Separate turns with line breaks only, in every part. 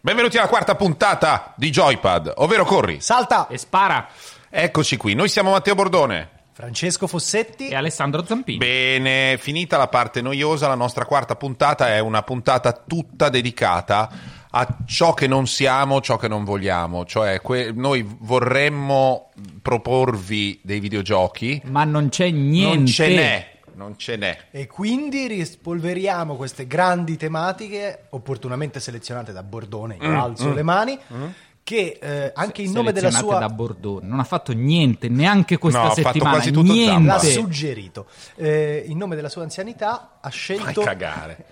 Benvenuti alla quarta puntata di Joypad, ovvero Corri.
Salta!
E spara.
Eccoci qui, noi siamo Matteo Bordone.
Francesco Fossetti.
E Alessandro Zampini.
Bene, finita la parte noiosa, la nostra quarta puntata è una puntata tutta dedicata a ciò che non siamo, ciò che non vogliamo. Cioè, que- noi vorremmo proporvi dei videogiochi,
Ma non c'è niente.
non ce n'è, non ce n'è.
E quindi rispolveriamo queste grandi tematiche opportunamente selezionate da Bordone, io
Mm,
alzo le mani, che eh, anche in nome della sua...
da Bordone. Non ha fatto niente, neanche questa
No,
settimana.
quasi tutto
niente.
L'ha
Sì.
suggerito. Eh, in nome della sua anzianità ha scelto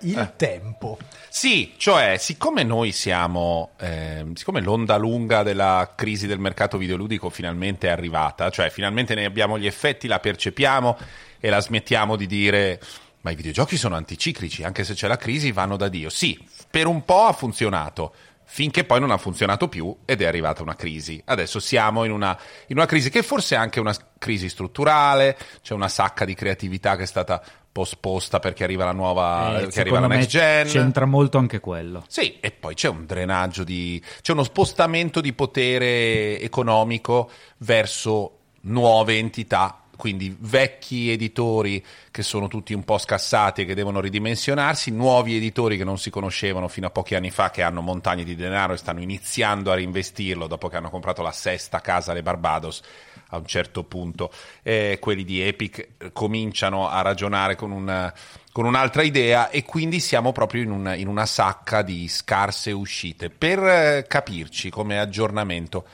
il
Eh.
tempo.
Sì, cioè, siccome noi siamo, ehm, siccome l'onda lunga della crisi del mercato videoludico finalmente è arrivata, cioè finalmente ne abbiamo gli effetti, la percepiamo e la smettiamo di dire ma i videogiochi sono anticiclici, anche se c'è la crisi vanno da Dio. Sì, per un po' ha funzionato, finché poi non ha funzionato più ed è arrivata una crisi. Adesso siamo in una, in una crisi che forse è anche una crisi strutturale, c'è una sacca di creatività che è stata posposta perché arriva la nuova,
Eh,
che arriva la next gen.
c'entra molto anche quello.
Sì, e poi c'è un drenaggio di. c'è uno spostamento di potere economico verso nuove entità. Quindi vecchi editori che sono tutti un po' scassati e che devono ridimensionarsi, nuovi editori che non si conoscevano fino a pochi anni fa, che hanno montagne di denaro e stanno iniziando a reinvestirlo dopo che hanno comprato la sesta casa alle Barbados a un certo punto. Eh, quelli di Epic eh, cominciano a ragionare con una con un'altra idea e quindi siamo proprio in una, in una sacca di scarse uscite. Per eh, capirci come aggiornamento,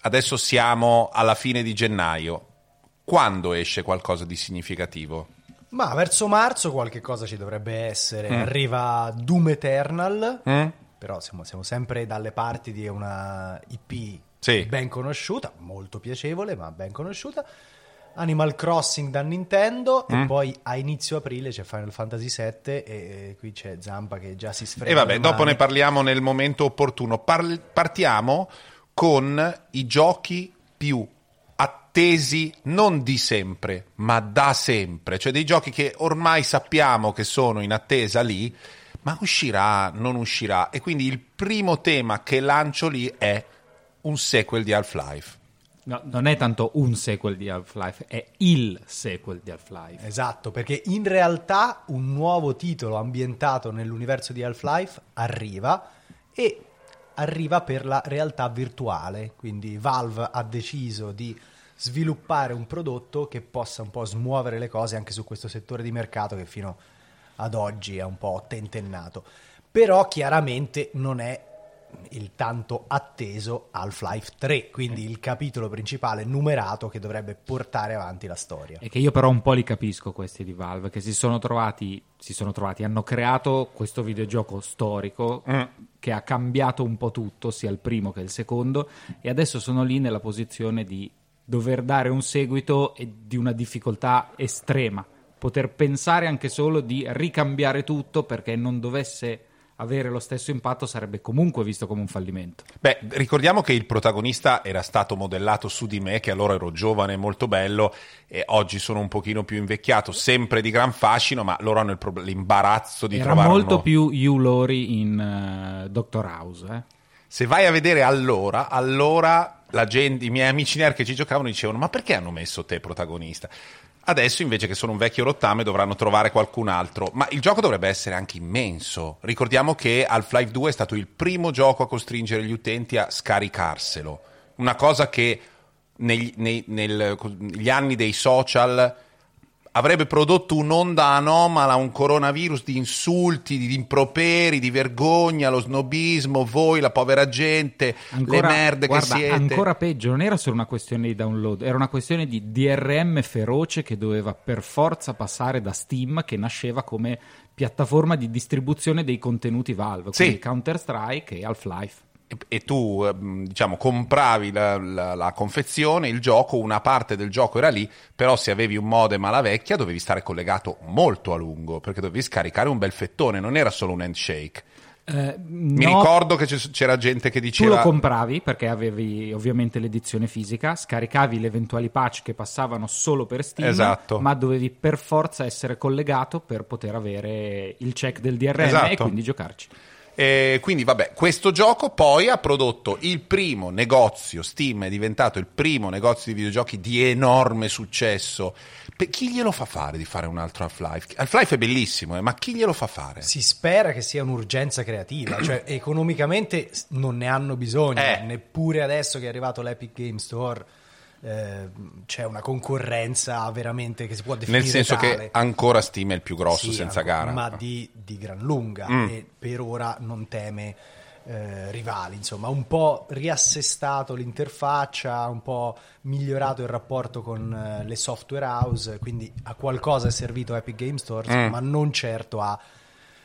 adesso siamo alla fine di gennaio. Quando esce qualcosa di significativo?
Ma verso marzo qualche cosa ci dovrebbe essere. Arriva Doom Eternal,
Mm?
però siamo, siamo sempre dalle parti di una IP
Sì.
ben conosciuta, molto piacevole, ma ben conosciuta. Animal Crossing da Nintendo
Mm.
e poi a inizio aprile c'è Final Fantasy VII e qui c'è Zampa che già si sfrega
E vabbè, dopo ne parliamo nel momento opportuno. Parl- partiamo con i giochi più attesi non di sempre, ma da sempre, cioè dei giochi che ormai sappiamo che sono in attesa lì, ma uscirà, non uscirà. E quindi il primo tema che lancio lì è un sequel di Half-Life.
No, non è tanto un sequel di Half-Life, è il sequel di Half-Life.
Esatto, perché in realtà un nuovo titolo ambientato nell'universo di Half-Life arriva e arriva per la realtà virtuale, quindi Valve ha deciso di sviluppare un prodotto che possa un po' smuovere le cose anche su questo settore di mercato che fino ad oggi è un po' tentennato. Però chiaramente non è il tanto atteso Half-Life 3, quindi il capitolo principale numerato che dovrebbe portare avanti la storia.
E che io però un po' li capisco questi di Valve, che si sono trovati, si sono trovati, hanno creato questo videogioco storico
Mm.
che ha cambiato un po' tutto, sia il primo che il secondo, e adesso sono lì nella posizione di dover dare un seguito e di una difficoltà estrema. Poter pensare anche solo di ricambiare tutto perché non dovesse avere lo stesso impatto sarebbe comunque visto come un fallimento.
Beh, ricordiamo che il protagonista era stato modellato su di me, che allora ero giovane e molto bello, e oggi sono un pochino più invecchiato, sempre di gran fascino, ma loro hanno il prob- l'imbarazzo di
Era
trovare un
molto
nuovo-
più Hugh Laurie in eh, Doctor House, eh?
Se vai a vedere allora, allora gente, i miei amici nerd che ci giocavano dicevano ma perché hanno messo te protagonista? Adesso invece che sono un vecchio rottame dovranno trovare qualcun altro, ma il gioco dovrebbe essere anche immenso. Ricordiamo che Half-Life 2 è stato il primo gioco a costringere gli utenti a scaricarselo, una cosa che negli, nei- nel- negli anni dei social avrebbe prodotto un'onda anomala, un coronavirus di insulti, di improperi, di vergogna, lo snobismo, voi, la povera gente, le merde
guarda,
che siete.
ancora peggio, non era solo una questione di download, era una questione di DRM feroce che doveva per forza passare da Steam, che nasceva come piattaforma di distribuzione dei contenuti Valve,
Sì.
quindi Counter-Strike e Half-Life.
E, e tu, ehm, diciamo, compravi la, la- la confezione, il gioco, una parte del gioco era lì, però se avevi un modem alla vecchia dovevi stare collegato molto a lungo, perché dovevi scaricare un bel fettone, non era solo un handshake.
Eh,
Mi
no,
ricordo che c'era gente che
Tu
diceva...
lo compravi perché avevi ovviamente l'edizione fisica, scaricavi le eventuali patch che passavano solo per Steam,
Esatto.
ma dovevi per forza essere collegato per poter avere il check del DRM e
Esatto.
quindi giocarci.
E quindi vabbè, questo gioco poi ha prodotto il primo negozio, Steam è diventato il primo negozio di videogiochi di enorme successo. Per chi glielo fa fare di fare un altro Half-Life? Half-Life è bellissimo, eh, ma chi glielo fa fare?
Si spera che sia un'urgenza creativa, cioè economicamente non ne hanno bisogno,
Eh.
neppure adesso che è arrivato l'Epic Game Store eh, c'è una concorrenza veramente che si può definire
Nel senso
tale.
che ancora Steam è il più grosso
Sì,
senza gara.
Ma di, di gran lunga
Mm.
e per ora non teme eh, rivali, insomma, un po' riassestato l'interfaccia, un po' migliorato il rapporto con eh, le software house, quindi a qualcosa è servito Epic Game Store,
Mm.
ma non certo a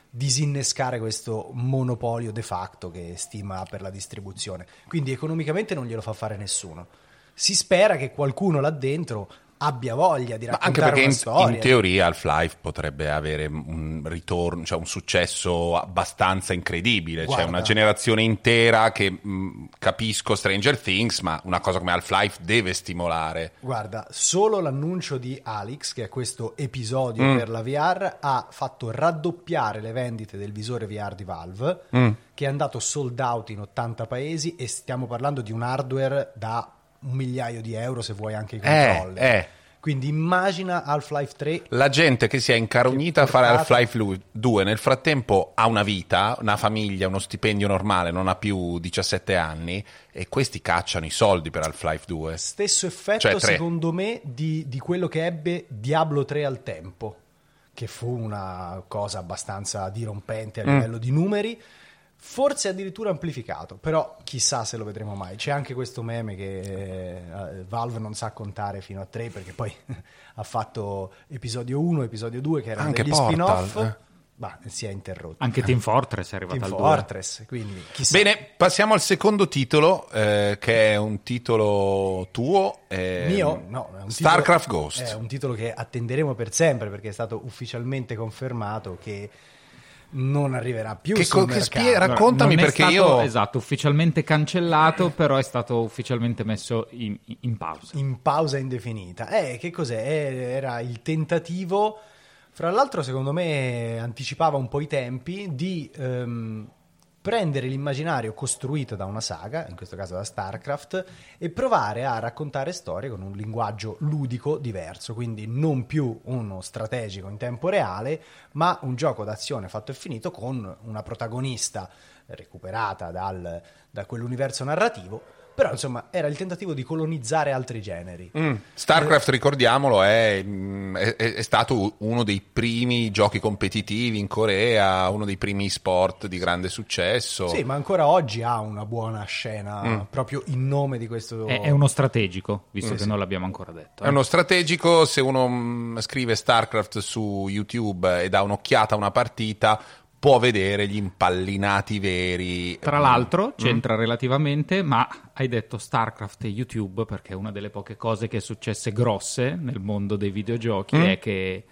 disinnescare questo monopolio de facto che Steam ha per la distribuzione. Quindi economicamente non glielo fa fare nessuno. Si spera che qualcuno là dentro abbia voglia di
Ma anche
raccontare
perché
una
in,
storia.
in teoria Half-Life potrebbe avere un ritorno, cioè un successo abbastanza incredibile. C'è
Guarda.
una generazione intera che mh, capisco Stranger Things, ma una cosa come Half-Life deve stimolare.
Guarda, solo l'annuncio di Alex, che è questo episodio
Mm.
per la VR, ha fatto raddoppiare le vendite del visore VR di Valve,
Mm.
che è andato sold out in 80 paesi e stiamo parlando di un hardware da un migliaio di euro se vuoi anche i
Eh,
controller.
eh.
Quindi immagina Half-Life 3
La gente che si è incarognita a fare. Half-Life 2 nel frattempo ha una vita, una famiglia, uno stipendio normale, non ha più 17 anni e questi cacciano i soldi per Half-Life 2.
Stesso effetto,
Cioè,
secondo me, di, di quello che ebbe Diablo 3 al tempo, che fu una cosa abbastanza dirompente a
Mm.
livello di numeri, forse addirittura amplificato, però chissà se lo vedremo mai. C'è anche questo meme che eh, Valve non sa contare fino a 3 perché poi ha fatto episodio 1, episodio 2 che erano
Anche
degli
Portal,
spin-off,
eh.
ma si è interrotto.
Anche Team Fortress è arrivato
Team
al 2.
Fortress, quindi chissà.
Bene, passiamo al secondo titolo, eh, che è un titolo tuo. eh,
Mio? No, è un
StarCraft
titolo-
Ghost.
È un titolo che attenderemo per sempre perché è stato ufficialmente confermato che non arriverà più
Che
sul
che
mercato.
spie- raccontami
Non è
perché
stato,
io-
Esatto, ufficialmente cancellato, però è stato ufficialmente messo in, in pausa.
in pausa indefinita. Eh, che cos'è? Eh, Era il tentativo, fra l'altro secondo me anticipava un po' i tempi, di ehm, prendere l'immaginario costruito da una saga, in questo caso da StarCraft, e provare a raccontare storie con un linguaggio ludico diverso, quindi non più uno strategico in tempo reale, ma un gioco d'azione fatto e finito con una protagonista recuperata dal, da quell'universo narrativo, però insomma era il tentativo di colonizzare altri generi.
Mm. StarCraft, ricordiamolo, è, mm, è- è stato uno dei primi giochi competitivi in Corea, uno dei primi sport di grande successo.
Sì, ma ancora oggi ha una buona scena
Mm.
proprio in nome di questo.
È, è uno strategico, visto
Mm,
che
sì.
non l'abbiamo ancora detto.
È
eh.
uno strategico, se uno mm, scrive StarCraft su YouTube e dà un'occhiata a una partita, può vedere gli impallinati veri.
Tra
Mm.
l'altro, c'entra relativamente, ma hai detto StarCraft e YouTube perché una delle poche cose che è successe grosse nel mondo dei videogiochi
Mm.
è che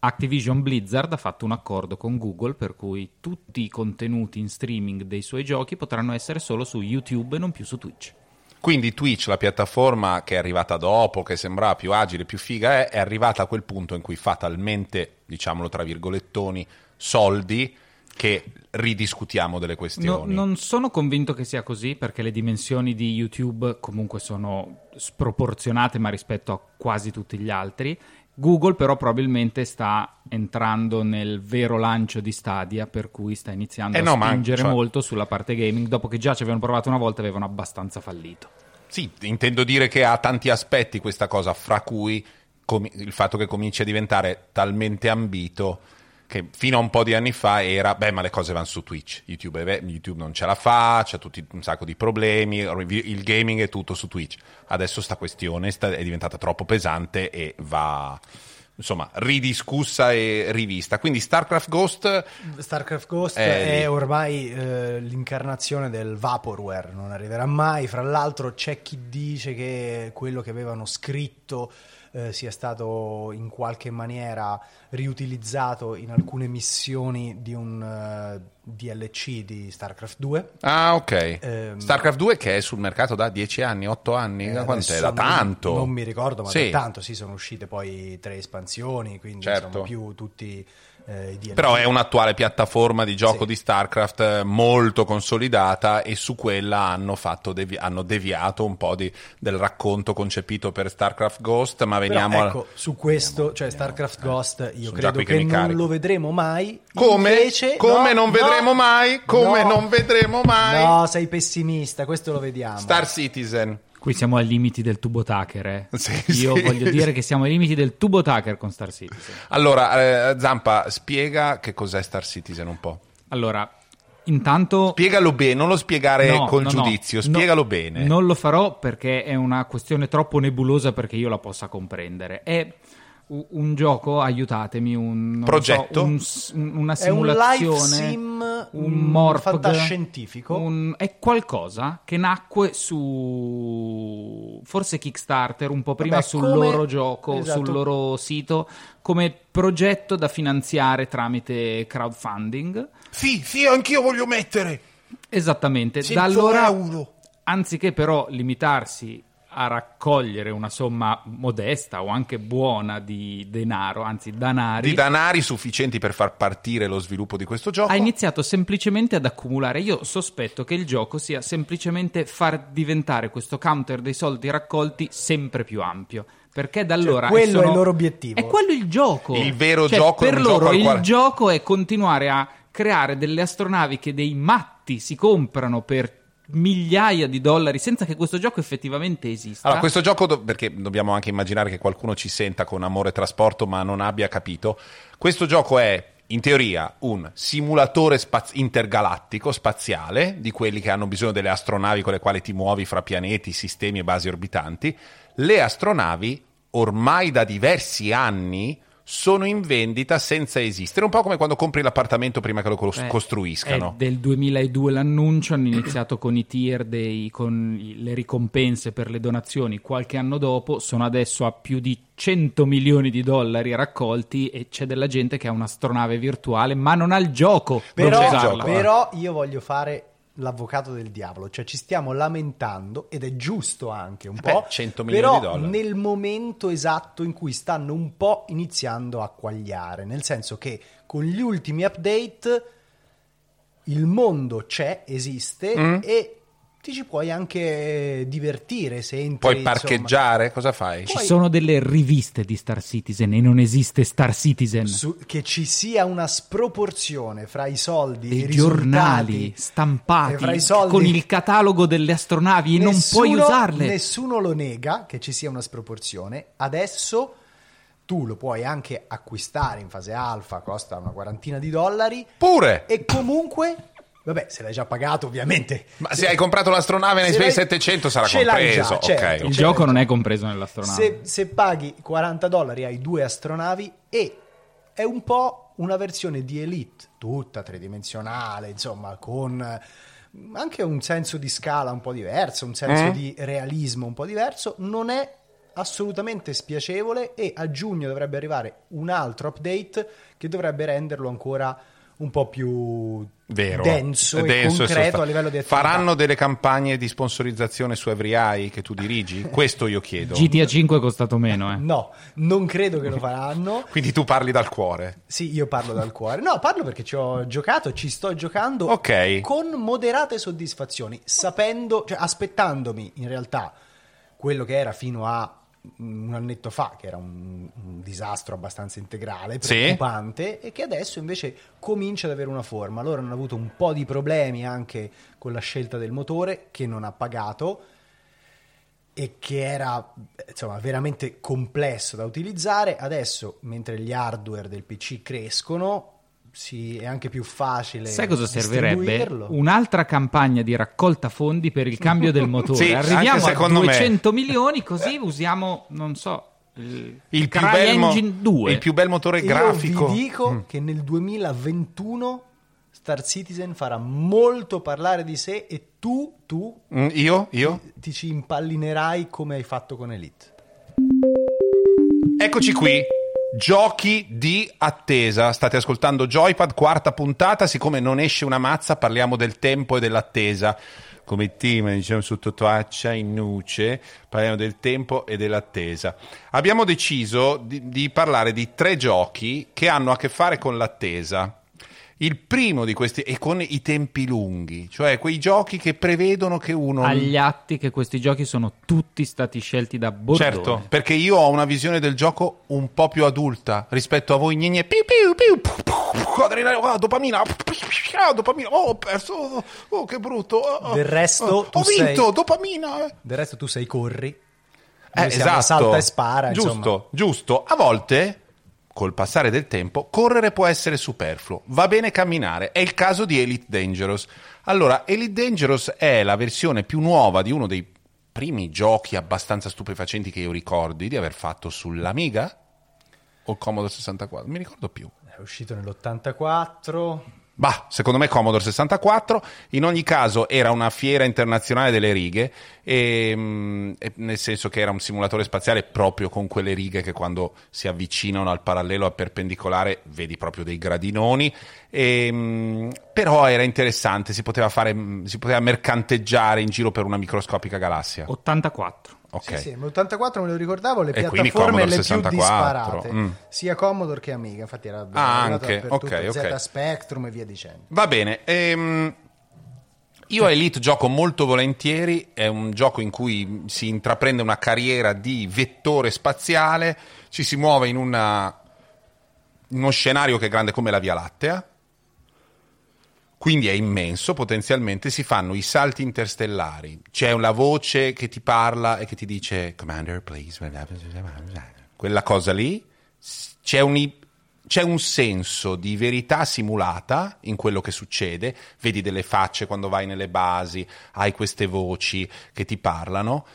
Activision Blizzard ha fatto un accordo con Google per cui tutti i contenuti in streaming dei suoi giochi potranno essere solo su YouTube e non più su Twitch.
Quindi Twitch, la piattaforma che è arrivata dopo, che sembrava più agile, più figa, è, è arrivata a quel punto in cui fa talmente, diciamolo tra virgolettoni, soldi che ridiscutiamo delle
No-
questioni.
non sono convinto che sia così perché le dimensioni di YouTube comunque sono sproporzionate ma rispetto a quasi tutti gli altri. Google però probabilmente sta entrando nel vero lancio di Stadia per cui sta iniziando
Eh
a
no, ma-
spingere
cioè-
molto sulla parte gaming dopo che già ci avevano provato una volta e avevano abbastanza fallito.
Sì, intendo dire che ha tanti aspetti questa cosa, fra cui com- il fatto che cominci a diventare talmente ambito che fino a un po' di anni fa era, beh, ma le cose vanno su Twitch, YouTube, è- YouTube non ce la fa, c'ha tutti un sacco di problemi, il gaming è tutto su Twitch. Adesso sta questione sta- è diventata troppo pesante e va, insomma, ridiscussa e rivista. Quindi StarCraft Ghost...
StarCraft Ghost
Eh, lì.
è ormai eh, l'incarnazione del vaporware, non arriverà mai. Fra l'altro, c'è chi dice che quello che avevano scritto eh, sia stato in qualche maniera riutilizzato in alcune missioni di un eh, DLC di StarCraft 2.
Ah, ok.
Ehm,
StarCraft 2 che è sul mercato da 10 anni, 8 anni,
Eh,
da quant'è? Da tanto.
Non, mi ricordo, ma
Sì.
da tanto sì, sono uscite poi tre espansioni, quindi
Certo.
insomma, più tutti eh.
Però è un'attuale piattaforma di gioco
Sì.
di StarCraft eh, molto consolidata e su quella hanno, fatto devi- hanno deviato un po' di- del racconto concepito per StarCraft Ghost, ma
Però,
veniamo a-
ecco, su questo, cioè StarCraft Ghost, io
Sono
credo
che
che, non
carico.
lo vedremo mai.
Come?
Invece,
come
no,
non vedremo
no,
mai? Come
no,
non vedremo mai?
No, sei pessimista, questo lo vediamo.
Star Citizen.
Qui siamo ai limiti del tubo Tucker, eh.
Sì,
Io
sì.
voglio dire che siamo ai limiti del tubo Tucker con Star Citizen.
Allora, eh, Zampa, spiega che cos'è Star Citizen un po'.
Allora, intanto...
Spiegalo bene, non lo spiegare
No,
col
no,
giudizio,
No,
spiegalo bene.
Non lo farò perché è una questione troppo nebulosa perché io la possa comprendere. È un gioco, aiutatemi, un
Progetto?
so, un una
È un
simulazione,
sim,
un
mm,
morpg,
fantascientifico.
un- è qualcosa che nacque su forse Kickstarter, un po' prima
Vabbè,
sul
come-
loro gioco,
esatto.
sul loro sito, come progetto da finanziare tramite crowdfunding.
Sì, sì, anch'io voglio mettere.
Esattamente.
100
Da allora,
euro.
anziché però limitarsi a raccogliere una somma modesta o anche buona di denaro, anzi danari,
Di danari sufficienti per far partire lo sviluppo di questo gioco.
ha iniziato semplicemente ad accumulare. Io sospetto che il gioco sia semplicemente far diventare questo counter dei soldi raccolti sempre più ampio. Perché da allora
quello
sono-
è il loro obiettivo.
È quello il gioco.
Il vero
Cioè,
gioco
per loro
gioco
il
quale-
gioco è continuare a creare delle astronavi che dei matti si comprano per migliaia di dollari senza che questo gioco effettivamente esista.
Allora, questo gioco, do- perché dobbiamo anche immaginare che qualcuno ci senta con amore trasporto ma non abbia capito, questo gioco è in teoria un simulatore spaz- intergalattico, spaziale, di quelli che hanno bisogno delle astronavi con le quali ti muovi fra pianeti, sistemi e basi orbitanti. Le astronavi, ormai da diversi anni, sono in vendita senza esistere, un po' come quando compri l'appartamento prima che lo cos-
Eh,
costruiscano.
È del 2002 l'annuncio, hanno iniziato con i tier, dei, con le ricompense per le donazioni qualche anno dopo, sono adesso a più di 100 milioni di dollari raccolti e c'è della gente che ha un'astronave virtuale ma non ha il gioco per
Però,
gioco.
però io voglio fare l'avvocato del diavolo, cioè ci stiamo lamentando ed è giusto anche un
Beh,
po',
100 milioni
però
di dollari.
nel momento esatto in cui stanno un po' iniziando a quagliare, nel senso che con gli ultimi update il mondo c'è, esiste
Mm.
e ti ci puoi anche divertire se entri
Puoi
insomma.
parcheggiare, cosa fai?
Ci
Poi-
sono delle riviste di Star Citizen e non esiste Star Citizen.
Su- che ci sia una sproporzione fra i soldi e
Dei
i
giornali stampati
e fra i soldi
con il catalogo delle astronavi e non puoi usarle.
Nessuno lo nega che ci sia una sproporzione. Adesso tu lo puoi anche acquistare in fase alfa, costa una quarantina di dollari.
Pure!
E comunque, vabbè, se l'hai già pagato, ovviamente.
Ma se hai comprato l'astronave nei
se
Space
l'hai-
700 sarà
ce l'hai
compreso.
già, certo.
ok,
Il gioco non è compreso nell'astronave.
Se, se paghi 40 dollari hai due astronavi e è un po' una versione di Elite, tutta tridimensionale, insomma, con eh, anche un senso di scala un po' diverso, un senso
Mm.
di realismo un po' diverso, non è assolutamente spiacevole e a giugno dovrebbe arrivare un altro update che dovrebbe renderlo ancora un po' più
Vero.
denso,
Denso
e
e
concreto a livello di attività.
Faranno delle campagne di sponsorizzazione su Every Eye che tu dirigi? Questo io chiedo.
GTA 5 è costato meno, eh.
No, non credo che lo faranno.
Quindi tu parli dal cuore.
Sì, io parlo dal cuore. No, parlo perché ci ho giocato, ci sto giocando
Ok.
con moderate soddisfazioni, sapendo, cioè aspettandomi in realtà quello che era fino a un annetto fa, che era un, un disastro abbastanza integrale,
Sì.
preoccupante, e che adesso invece comincia ad avere una forma. Loro hanno avuto un po' di problemi anche con la scelta del motore, che non ha pagato e che era insomma veramente complesso da utilizzare. Adesso, mentre gli hardware del PC crescono, si, è anche più facile.
Sai cosa servirebbe? Un'altra campagna di raccolta fondi per il cambio del motore.
Sì,
Arriviamo a
secondo me.
200 milioni, così usiamo, non so, il,
Il più, bel mo-
Engine 2.
il più bel motore
Io
grafico.
vi dico
Mm.
che nel 2021 Star Citizen farà molto parlare di sé e tu, tu
Mm, Io? Io?
ti ci impallinerai come hai fatto con Elite.
Eccoci qui. Giochi di attesa. State ascoltando Joypad, quarta puntata. Siccome non esce una mazza, parliamo del tempo e dell'attesa. Come team, diciamo sotto traccia, in nuce, parliamo del tempo e dell'attesa. Abbiamo deciso di, di parlare di tre giochi che hanno a che fare con l'attesa. Il primo di questi è con i tempi lunghi, cioè quei giochi che prevedono che uno
Agli atti che questi giochi sono tutti stati scelti da Bordone.
Certo, perché io ho una visione del gioco un po' più adulta rispetto a voi. Gne, piu, piu, piu, pu, pu, adrenalina, oh, dopamina, ah, dopamina, oh, ho perso, oh, oh, che brutto. oh,
Del resto
oh,
tu
ho vinto,
sei-
dopamina.
Del resto tu sei corri.
Eh, esatto.
salta e spara.
Giusto,
insomma.
giusto. A volte, col passare del tempo, correre può essere superfluo. Va bene camminare. È il caso di Elite Dangerous. Allora, Elite Dangerous è la versione più nuova di uno dei primi giochi abbastanza stupefacenti che io ricordi di aver fatto sull'Amiga o il Commodore 64. Non mi ricordo più.
È uscito nell'84.
Bah, secondo me Commodore 64. In ogni caso era una fiera internazionale delle righe, e, mm, e nel senso che era un simulatore spaziale proprio con quelle righe che quando si avvicinano al parallelo al perpendicolare vedi proprio dei gradinoni. E, mm, però era interessante, si poteva, fare, si poteva mercanteggiare in giro per una microscopica galassia.
84.
Ok.
Sì, sì, l'84 me lo ricordavo, le
E
piattaforme le
64,
più disparate,
mm.
sia Commodore che Amiga, infatti era
Ah, anche,
dappertutto,
ok, ok.
Z Spectrum e via dicendo.
Va bene. ehm, io a Elite gioco molto volentieri, è un gioco in cui si intraprende una carriera di vettore spaziale, ci si muove in una- in uno scenario che è grande come la Via Lattea, quindi è immenso, potenzialmente si fanno i salti interstellari, c'è una voce che ti parla e che ti dice Commander, please, quella cosa lì, c'è un, c'è un senso di verità simulata in quello che succede, vedi delle facce quando vai nelle basi, hai queste voci che ti parlano,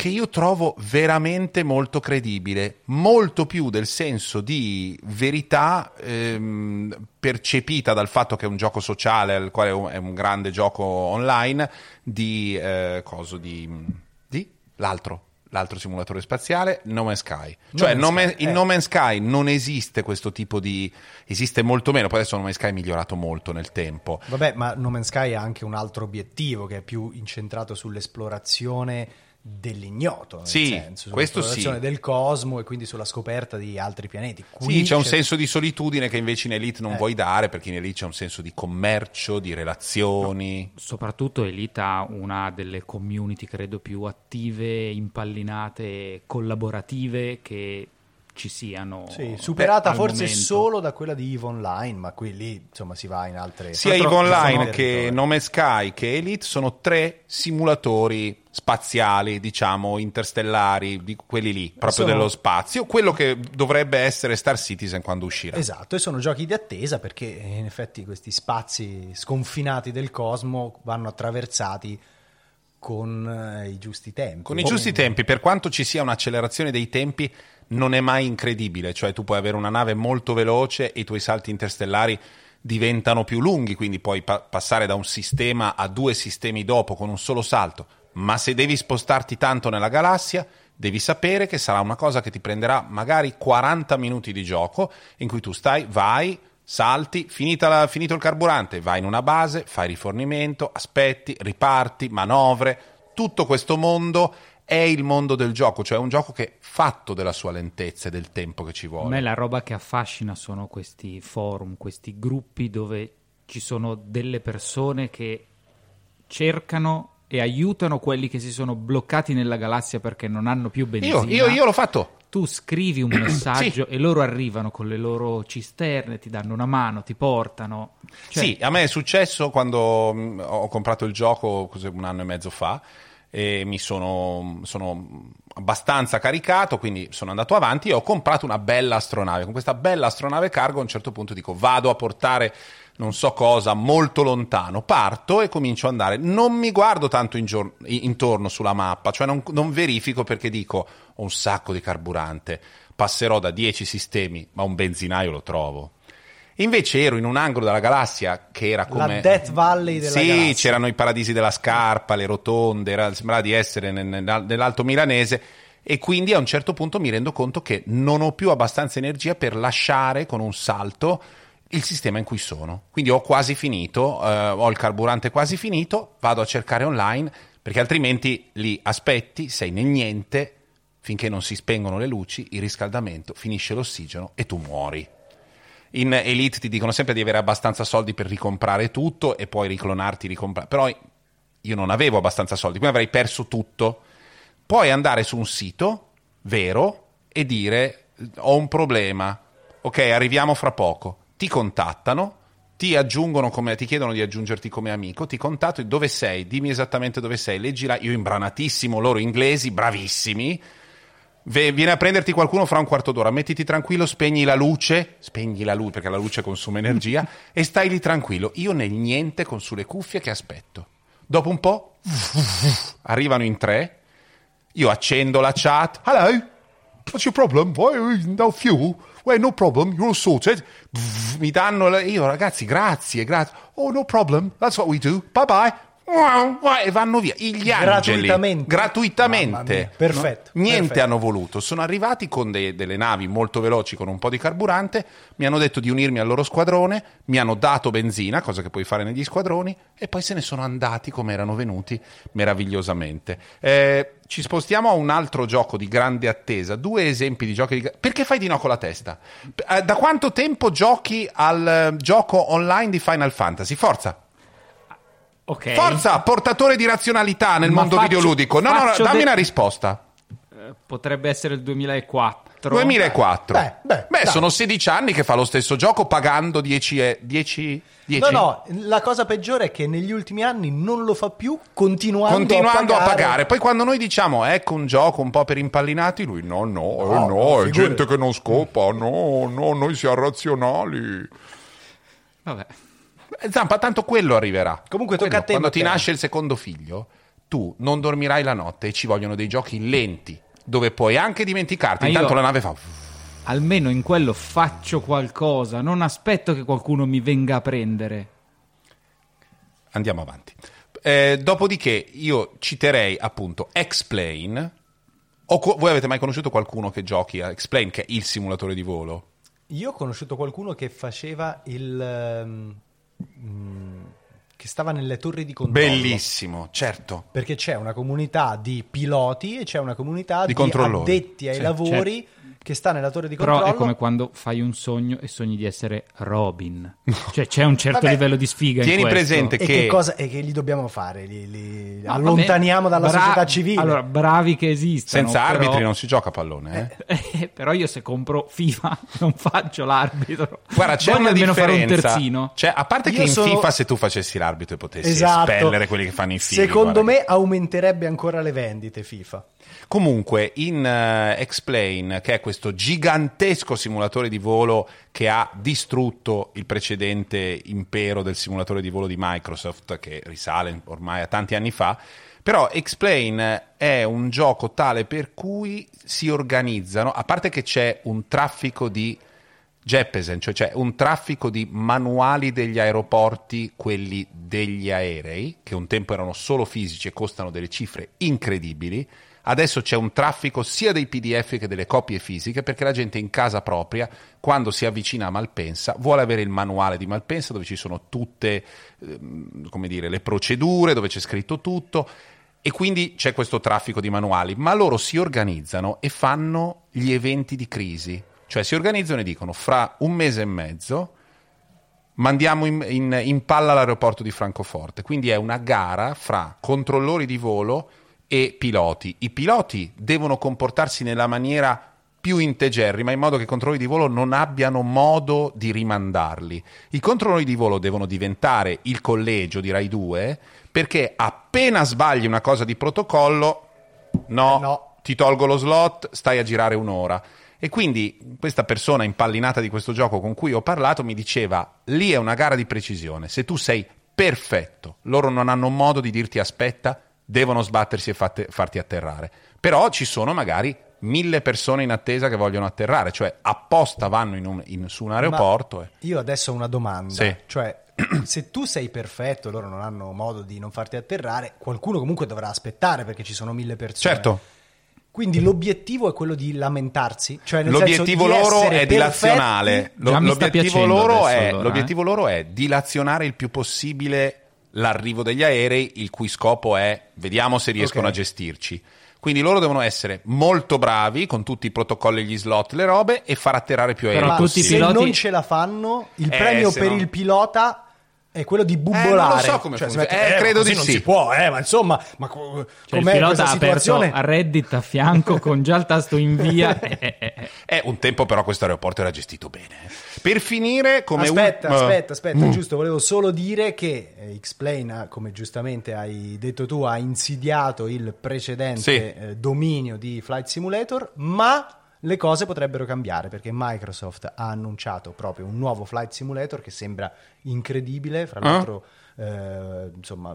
che io trovo veramente molto credibile, molto più del senso di verità ehm, percepita dal fatto che è un gioco sociale, al quale è un- grande gioco online, di eh, coso di, di l'altro. L'altro simulatore spaziale, No Man's Sky. Cioè,
Man's
No Man-
Sky,
in
eh.
No Man's Sky non esiste questo tipo di. esiste molto meno. Poi adesso No Man's Sky è migliorato molto nel tempo.
Vabbè, ma No Man's Sky ha anche un altro obiettivo che è più incentrato sull'esplorazione dell'ignoto, nel
Sì,
senso, sull'esplorazione
sì.
del cosmo e quindi sulla scoperta di altri pianeti. Qui
Sì, c'è un senso di solitudine che invece in Elite non
Eh.
vuoi dare, perché in Elite c'è un senso di commercio, di relazioni.
Soprattutto Elite ha una delle community, credo, più attive, impallinate e collaborative che ci siano.
Sì, superata
al
forse
momento.
solo da quella di EVE Online, ma qui lì insomma si va in altre
Sia EVE Online che
territorio.
No Man's Sky che Elite sono tre simulatori spaziali, diciamo, interstellari, di quelli lì, proprio
Sono-
dello spazio, quello che dovrebbe essere Star Citizen quando uscirà.
Esatto, e sono giochi di attesa perché in effetti questi spazi sconfinati del cosmo vanno attraversati con eh, i giusti tempi.
Con i giusti tempi, per quanto ci sia un'accelerazione dei tempi, non è mai incredibile. Cioè, tu puoi avere una nave molto veloce e i tuoi salti interstellari diventano più lunghi, quindi puoi pa- passare da un sistema a due sistemi dopo con un solo salto. Ma se devi spostarti tanto nella galassia, devi sapere che sarà una cosa che ti prenderà magari 40 minuti di gioco, in cui tu stai, vai, salti, la- finito il carburante, vai in una base, fai rifornimento, aspetti, riparti, manovre. Tutto questo mondo è il mondo del gioco, cioè è un gioco che è fatto della sua lentezza e del tempo che ci
A
vuole.
me la roba che affascina sono questi forum, questi gruppi dove ci sono delle persone che cercano e aiutano quelli che si sono bloccati nella galassia perché non hanno più benzina.
Io, io, io l'ho fatto.
Tu scrivi un messaggio e loro arrivano con le loro cisterne, ti danno una mano, ti portano. Cioè,
Sì, a me è successo quando mh, ho comprato il gioco un anno e mezzo fa e mi sono, sono abbastanza caricato, quindi sono andato avanti e ho comprato una bella astronave. Con questa bella astronave cargo a un certo punto dico vado a portare non so cosa molto lontano, parto e comincio ad andare. Non mi guardo tanto in gior- intorno sulla mappa, cioè non, non verifico perché dico ho un sacco di carburante, passerò da 10 sistemi, ma un benzinaio lo trovo. Invece ero in un angolo della galassia che era come...
Death Valley della
sì,
galassia.
c'erano i paradisi della scarpa, le rotonde, era, sembrava di essere nel- nel- nell'Alto Milanese e quindi a un certo punto mi rendo conto che non ho più abbastanza energia per lasciare con un salto il sistema in cui sono. Quindi ho quasi finito, eh, ho il carburante quasi finito, vado a cercare online perché altrimenti lì aspetti, sei nel niente finché non si spengono le luci, il riscaldamento, finisce l'ossigeno e tu muori. In Elite ti dicono sempre di avere abbastanza soldi per ricomprare tutto e poi riclonarti, ricomprare. Però io non avevo abbastanza soldi, quindi avrei perso tutto. Puoi andare su un sito vero e dire ho un problema, ok, arriviamo fra poco. Ti contattano, ti aggiungono come, ti chiedono di aggiungerti come amico, ti contatto, dove sei, dimmi esattamente dove sei, leggila, io imbranatissimo, loro inglesi, bravissimi, viene a prenderti qualcuno fra un quarto d'ora, mettiti tranquillo, spegni la luce, spegni la luce perché la luce consuma energia e stai lì tranquillo. Io nel niente con sulle cuffie che aspetto. Dopo un po' arrivano in tre, io accendo la chat.
Hello, what's your problem? Why no fuel? Well, no problem, you're all sorted.
Mi danno, io ragazzi, grazie, grazie.
Oh, no problem, that's what we do. Bye bye
e vanno via. Gli angeli gratuitamente. gratuitamente.
Perfetto.
No? Niente
perfetto.
hanno voluto. Sono arrivati con dei, delle navi molto veloci con un po' di carburante. Mi hanno detto di unirmi al loro squadrone. Mi hanno dato benzina, cosa che puoi fare negli squadroni. E poi se ne sono andati come erano venuti meravigliosamente. Eh, ci spostiamo a un altro gioco di grande attesa. Due esempi di giochi di. Perché fai di no con la testa? Eh, da quanto tempo giochi al gioco online di Final Fantasy? Forza!
Okay.
Forza, portatore di razionalità nel
Ma
mondo
faccio-
videoludico. No, no, no, dammi
de-
una risposta.
Eh, Potrebbe essere il 2004.
2004.
Beh, beh, dai.
sono 16 anni che fa lo stesso gioco pagando 10 e- 10 10?
No, no, la cosa peggiore è che negli ultimi anni non lo fa più continuando,
Continuando
a
a
pagare.
pagare. Poi quando noi diciamo ecco un gioco un po' per impallinati, lui no, no, eh,
No,
no, è gente che non scopa, no, no, noi siamo razionali.
Vabbè.
Eh, Zampa, tanto quello arriverà.
Comunque tocca
Quello,
a te,
Quando ti
Matteo.
nasce il secondo figlio, tu non dormirai la notte e ci vogliono dei giochi lenti, dove puoi anche dimenticarti.
Ma io-
Intanto la nave fa...
Almeno in quello faccio qualcosa. Non aspetto che qualcuno mi venga a prendere.
Andiamo avanti. Eh, dopodiché io citerei appunto X-Plane. O co- voi avete mai conosciuto qualcuno che giochi a X-Plane, che è il simulatore di volo?
Io ho conosciuto qualcuno che faceva il... ehm, mm, che stava nelle torri di controllo.
Bellissimo, certo.
Perché c'è una comunità di piloti e c'è una comunità
Di
di,
controllori.
addetti ai
Sì,
lavori che sta nella torre di
Però
controllo.
è come quando fai un sogno e sogni di essere Robin. Cioè c'è un certo
Vabbè,
livello di sfiga
tieni presente
E
che-
che, cosa, e che gli dobbiamo fare? Li, li allontaniamo
vabbè,
dalla
bra-
società civile.
Allora, bravi che esistono.
Senza
però-
arbitri non si gioca a pallone. Eh?
Eh, però io se compro FIFA non faccio l'arbitro.
Guarda, c'è
Voglio
una differenza.
fare un terzino.
Cioè, a parte che
Io
in
sono-
FIFA se tu facessi l'arbitro e potessi
Esatto.
espellere quelli che fanno i figli.
Secondo me aumenterebbe ancora le vendite FIFA.
Comunque, in uh, X-Plane, che è questo gigantesco simulatore di volo che ha distrutto il precedente impero del simulatore di volo di Microsoft, che risale ormai a tanti anni fa, però X-Plane è un gioco tale per cui si organizzano, a parte che c'è un traffico di Jeppesen, cioè c'è un traffico di manuali degli aeroporti, quelli degli aerei, che un tempo erano solo fisici e costano delle cifre incredibili. Adesso c'è un traffico sia dei PDF che delle copie fisiche perché la gente in casa propria, quando si avvicina a Malpensa, vuole avere il manuale di Malpensa dove ci sono tutte ehm, come dire, le procedure, dove c'è scritto tutto. E quindi c'è questo traffico di manuali, ma loro si organizzano e fanno gli eventi di crisi. Cioè si organizzano e dicono fra un mese e mezzo mandiamo in, in- in palla l'aeroporto di Francoforte. Quindi è una gara fra controllori di volo e piloti. I piloti devono comportarsi nella maniera più integerrima in modo che i controlli di volo non abbiano modo di rimandarli. I controlli di volo devono diventare il collegio di Rai 2 perché appena sbagli una cosa di protocollo, no,
no.
ti tolgo lo slot, stai a girare un'ora. E quindi questa persona impallinata di questo gioco con cui ho parlato mi diceva, lì è una gara di precisione, se tu sei perfetto, loro non hanno modo di dirti aspetta, devono sbattersi e fatte- farti atterrare. Però ci sono magari mille persone in attesa che vogliono atterrare, cioè apposta vanno in un- in- su un aeroporto.
Ma io adesso ho una domanda.
Sì.
Cioè, se tu sei perfetto loro non hanno modo di non farti atterrare, qualcuno comunque dovrà aspettare perché ci sono mille persone.
Certo,
Quindi l'obiettivo è quello di lamentarsi? Cioè nel
L'obiettivo
senso di
loro è dilazionale. Lo- l'obiettivo loro, è,
allora,
l'obiettivo loro è dilazionare il più possibile l'arrivo degli aerei, il cui scopo è vediamo se riescono
Ok.
a gestirci. Quindi loro devono essere molto bravi con tutti i protocolli, gli slot, le robe e far atterrare più aerei
Però
Ma
tutti i
se
piloti-
non ce la fanno, il
Eh,
premio
se
per
no-
il pilota è quello di
Eh,
bubbolare.
non lo so come
Cioè, si
funziona.
mette,
Eh, credo
così
di
non
sì.
si può, eh, ma insomma, ma co-
Cioè, il
com'è
pilota
questa
ha aperto
situazione?
a Reddit a fianco con già il tasto invia. Eh, eh, eh.
Eh, un tempo però questo aeroporto era gestito bene. eh. Per finire, come
aspetta,
un-
aspetta, aspetta,
Mm.
giusto, volevo solo dire che eh, X-Plane, come giustamente hai detto tu, ha insidiato il precedente
Sì.
eh, dominio di Flight Simulator, ma le cose potrebbero cambiare perché Microsoft ha annunciato proprio un nuovo Flight Simulator che sembra incredibile, fra
Ah.
l'altro eh, insomma,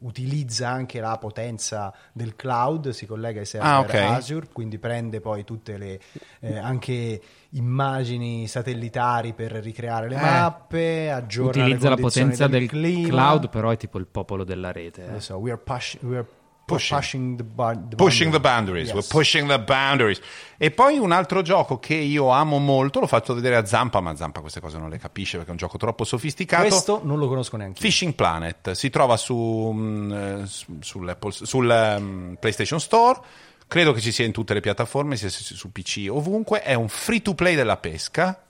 utilizza anche la potenza del cloud, si collega ai server
Ah, ok.
Azure, quindi prende poi tutte le eh, anche immagini satellitari per ricreare le
Eh.
mappe, aggiorna
Utilizza la potenza del
clima.
cloud, però è tipo il popolo della rete. eh.
Adesso, we are push- we are
Pushing.
pushing the, bar- the
Pushing the boundaries,
Yes.
we're pushing the boundaries. E poi un altro gioco che io amo molto, l'ho fatto vedere a Zampa, ma Zampa queste cose non le capisce perché è un gioco troppo sofisticato.
Questo non lo conosco neanche.
Fishing Planet si trova su, mm, eh, su- sull'Apple- sul ehm, PlayStation Store. Credo che ci sia in tutte le piattaforme, sia su, su PC ovunque. È un free to play della pesca.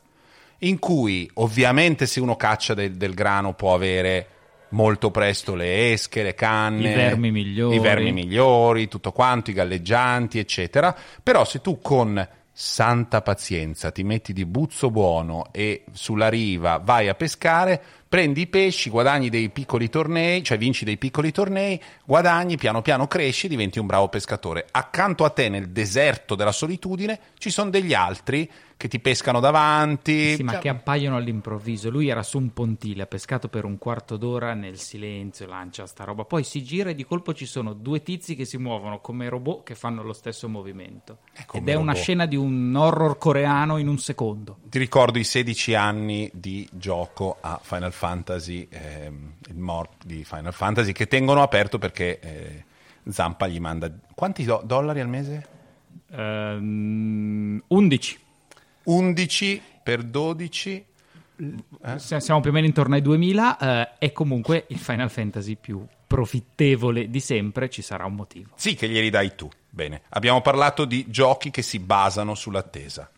In cui ovviamente se uno caccia del, del grano può avere molto presto le esche, le canne,
I vermi migliori.
i vermi migliori, tutto quanto, i galleggianti, eccetera. Però se tu con santa pazienza ti metti di buzzo buono e sulla riva vai a pescare, prendi i pesci, guadagni dei piccoli tornei, cioè vinci dei piccoli tornei, guadagni, piano piano cresci, diventi un bravo pescatore. Accanto a te nel deserto della solitudine ci sono degli altri che ti pescano davanti.
Sì, ma
Cioè,
che appaiono all'improvviso. Lui era su un pontile, ha pescato per un quarto d'ora nel silenzio, lancia sta roba. Poi si gira e di colpo ci sono due tizi che si muovono come robot che fanno lo stesso movimento.
come
Ed è una
robot.
scena di un horror coreano in un secondo.
Ti ricordo i 16 anni di gioco a Final Fantasy, ehm, il morp di Final Fantasy, che tengono aperto perché eh, Zampa gli manda... Quanti do- dollari al mese?
Ehm, 11.
11 per 12?
S- Siamo più o meno intorno ai 2000. eh, è comunque il Final Fantasy più profittevole di sempre. Ci sarà un motivo.
Sì, che glieli dai tu. Bene, abbiamo parlato di giochi che si basano sull'attesa.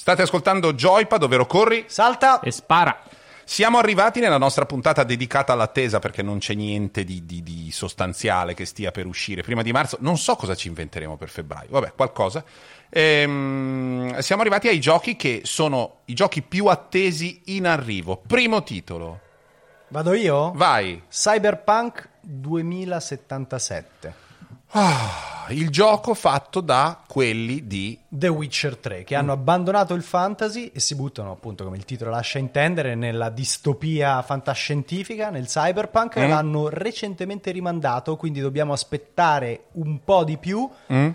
State ascoltando Joypad, ovvero corri?
Salta!
E spara.
Siamo arrivati nella nostra puntata dedicata all'attesa perché non c'è niente di, di- di sostanziale che stia per uscire prima di marzo. Non so cosa ci inventeremo per febbraio, vabbè, qualcosa. Ehm, siamo arrivati ai giochi che sono i giochi più attesi in arrivo. Primo titolo,
Vado io?
vai.
Cyberpunk 2077.
Ah, il gioco fatto da quelli di
The Witcher 3, che hanno abbandonato il fantasy e si buttano, appunto, come il titolo lascia intendere, nella distopia fantascientifica, nel cyberpunk,
Mm.
l'hanno recentemente rimandato, quindi dobbiamo aspettare un po' di più.
Mm?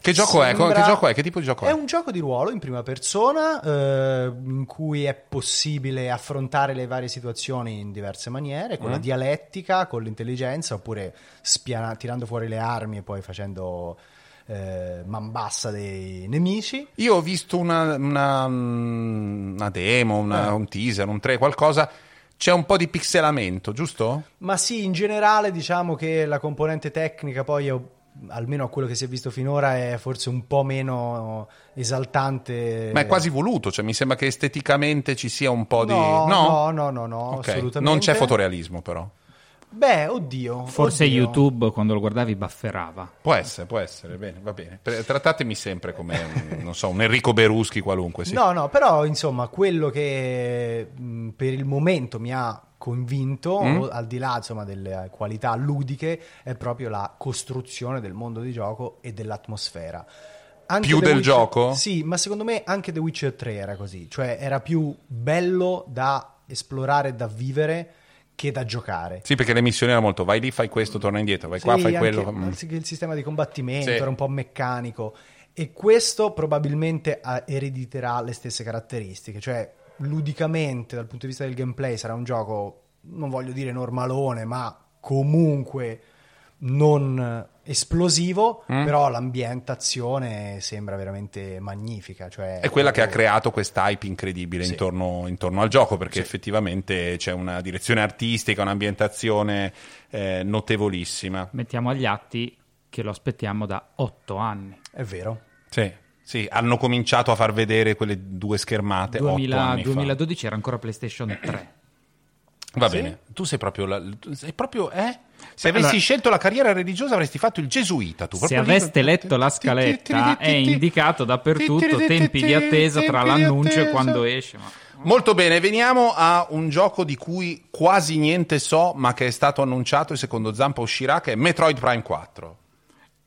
Che gioco è?
Sembra-
Che gioco è? Che tipo di gioco è?
È un gioco di ruolo in prima persona eh, in cui è possibile affrontare le varie situazioni in diverse maniere, con la
Mm.
dialettica, con l'intelligenza, oppure spiana- tirando fuori le armi e poi facendo eh, man bassa dei nemici.
Io ho visto una, una- una demo, una-
Eh.
un teaser, un 3, qualcosa. C'è un po' di pixelamento, giusto?
Ma sì, in generale diciamo che la componente tecnica poi, è- almeno a quello che si è visto finora, è forse un po' meno esaltante.
Ma è quasi voluto, cioè mi sembra che esteticamente ci sia un po' di...
No, no, no, no, no,
Ok,
assolutamente.
Non c'è fotorealismo però.
Beh, oddio.
Forse
oddio.
YouTube, quando lo guardavi, bafferava.
Può essere, può essere, bene, va bene. Pre- Trattatemi sempre come, un- non so, un Enrico Beruschi qualunque. Sì.
No, no, però insomma, quello che mh, per il momento mi ha convinto,
Mm.
al di là insomma, delle qualità ludiche, è proprio la costruzione del mondo di gioco e dell'atmosfera. Anche
Più
The
del
Witcher-
gioco?
Sì, ma secondo me anche The Witcher 3 era così, cioè era più bello da esplorare, da vivere che da giocare.
Sì, perché le missioni erano molto vai lì, fai questo, torna indietro, vai qua,
Sì,
fai
anche-
quello. Mm.
anche il sistema di combattimento
Sì.
era un po' meccanico e questo probabilmente ha- erediterà le stesse caratteristiche, cioè ludicamente dal punto di vista del gameplay sarà un gioco, non voglio dire normalone, ma comunque non esplosivo,
Mm.
però l'ambientazione sembra veramente magnifica. Cioè,
È quella che ha creato quest'hype incredibile
Sì.
intorno, intorno al gioco, perché effettivamente c'è una direzione artistica, un'ambientazione eh, notevolissima.
Mettiamo agli atti che lo aspettiamo da otto anni.
È vero.
Sì, sì, hanno cominciato a far vedere quelle due schermate
2000
otto anni fa.
2012 era ancora PlayStation 3.
Va
Sì?
bene, tu sei proprio, la- sei proprio eh? Se avessi
allora-
scelto la carriera religiosa avresti fatto il gesuita tu.
Se aveste letto la scaletta è indicato dappertutto tempi di attesa tra l'annuncio e quando esce. Ma...
Molto bene, veniamo a un gioco di cui quasi niente so, ma che è stato annunciato e secondo Zampa uscirà, che è Metroid Prime 4.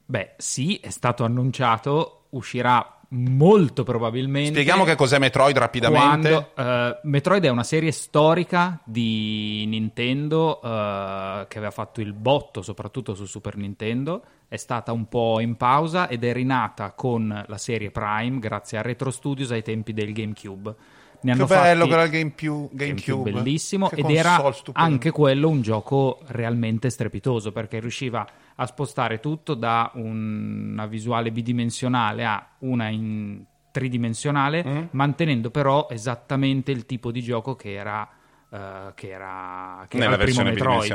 Beh, sì, è stato annunciato, uscirà molto probabilmente.
Spieghiamo che cos'è Metroid rapidamente.
Quando, eh, Metroid è una serie storica di Nintendo eh, che aveva fatto il botto soprattutto su Super Nintendo, è stata un po' in pausa ed è rinata con la serie Prime grazie a Retro Studios ai tempi del GameCube. Ne
Che bello che era il GameCube,
GameCube bellissimo
Che
ed era
stupenda.
anche quello un gioco realmente strepitoso perché riusciva a spostare tutto da un- una visuale bidimensionale a una in tridimensionale
Mm.
mantenendo però esattamente il tipo di gioco che era eh, che era, che era
Nella
il primo
versione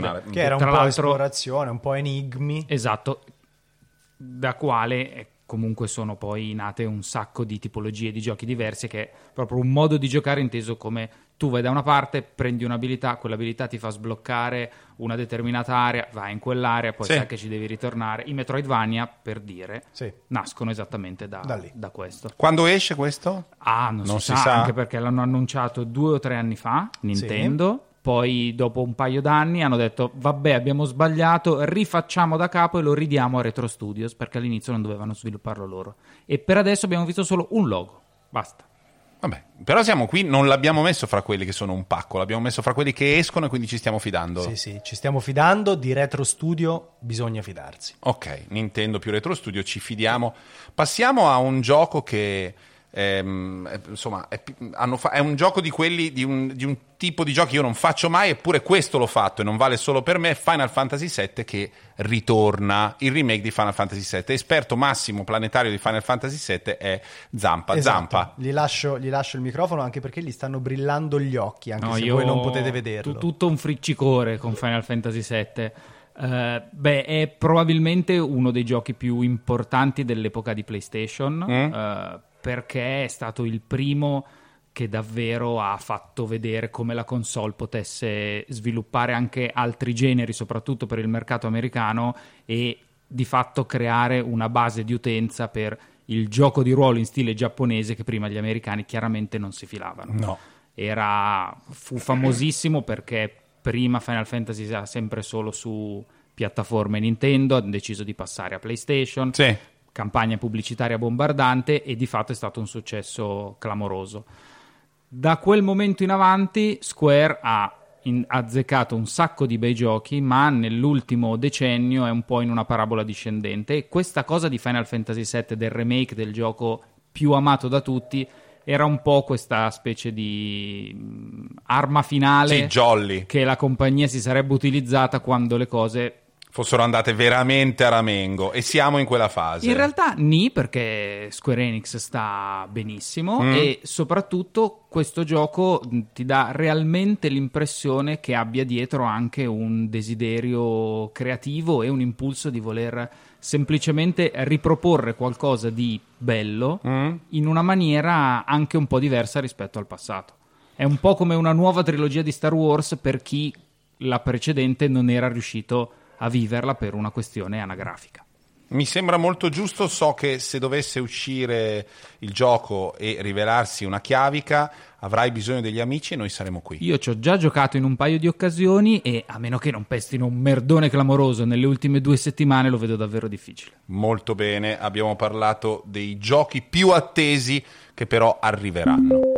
Metroid.
Che era un
Tra
po'
l'altro-
esplorazione, un po' enigmi.
Esatto, da quale eh, comunque sono poi nate un sacco di tipologie di giochi diversi che è proprio un modo di giocare inteso come tu vai da una parte, prendi un'abilità, quell'abilità ti fa sbloccare una determinata area, vai in quell'area, poi
Sì.
sai che ci devi ritornare. I Metroidvania, per dire,
Sì.
nascono esattamente da,
Da
da questo.
Quando esce questo?
Ah, non,
Non
si,
si
sa,
sa.
anche perché l'hanno annunciato due o tre anni fa, Nintendo. Poi, dopo un paio d'anni, hanno detto: Vabbè, abbiamo sbagliato, rifacciamo da capo e lo ridiamo a Retro Studios perché all'inizio non dovevano svilupparlo loro. E per adesso abbiamo visto solo un logo. Basta.
Vabbè, però siamo qui, non l'abbiamo messo fra quelli che sono un pacco, l'abbiamo messo fra quelli che escono e quindi ci stiamo fidando.
Sì, sì, ci stiamo fidando. Di Retro Studio bisogna fidarsi.
Ok, Nintendo più Retro Studio, ci fidiamo. Passiamo a un gioco che ehm, è- insomma è, fa- è un gioco di quelli di un, di un tipo di giochi che io non faccio mai, eppure questo l'ho fatto e non vale solo per me. Final Fantasy VII che ritorna il remake di Final Fantasy VII. Esperto massimo planetario di Final Fantasy VII è Zampa.
Esatto.
Zampa.
Gli lascio, gli lascio il microfono anche perché gli stanno brillando gli occhi, anche
No,
se voi non potete vederlo.
tu- tutto un friccicore con Final Fantasy VII. Eh, beh, è probabilmente uno dei giochi più importanti dell'epoca di PlayStation eh, perché è stato il primo che davvero ha fatto vedere come la console potesse sviluppare anche altri generi, soprattutto per il mercato americano, e di fatto creare una base di utenza per il gioco di ruolo in stile giapponese che prima gli americani chiaramente non si filavano
No.
era, fu famosissimo perché prima Final Fantasy era sempre solo su piattaforme Nintendo, hanno deciso di passare a PlayStation,
Sì.
Campagna pubblicitaria bombardante e di fatto è stato un successo clamoroso. Da quel momento in avanti Square ha in- azzeccato un sacco di bei giochi, ma nell'ultimo decennio è un po' in una parabola discendente e questa cosa di Final Fantasy VII del remake del gioco più amato da tutti era un po' questa specie di mh, arma finale
Sì,
che la compagnia si sarebbe utilizzata quando le cose
Fossero andate veramente a ramengo e siamo in quella fase.
in realtà ni perché Square Enix sta benissimo
Mm.
e soprattutto questo gioco mh, ti dà realmente l'impressione che abbia dietro anche un desiderio creativo e un impulso di voler semplicemente riproporre qualcosa di bello
Mm?
in una maniera anche un po' diversa rispetto al passato. È un po' come una nuova trilogia di Star Wars per chi la precedente non era riuscito a viverla per una questione anagrafica.
Mi sembra molto giusto, so che se dovesse uscire il gioco e rivelarsi una chiavica, avrai bisogno degli amici e noi saremo qui.
Io ci ho già giocato in un paio di occasioni e a meno che non pestino un merdone clamoroso nelle ultime due settimane lo vedo davvero difficile.
Molto bene, abbiamo parlato dei giochi più attesi che però arriveranno.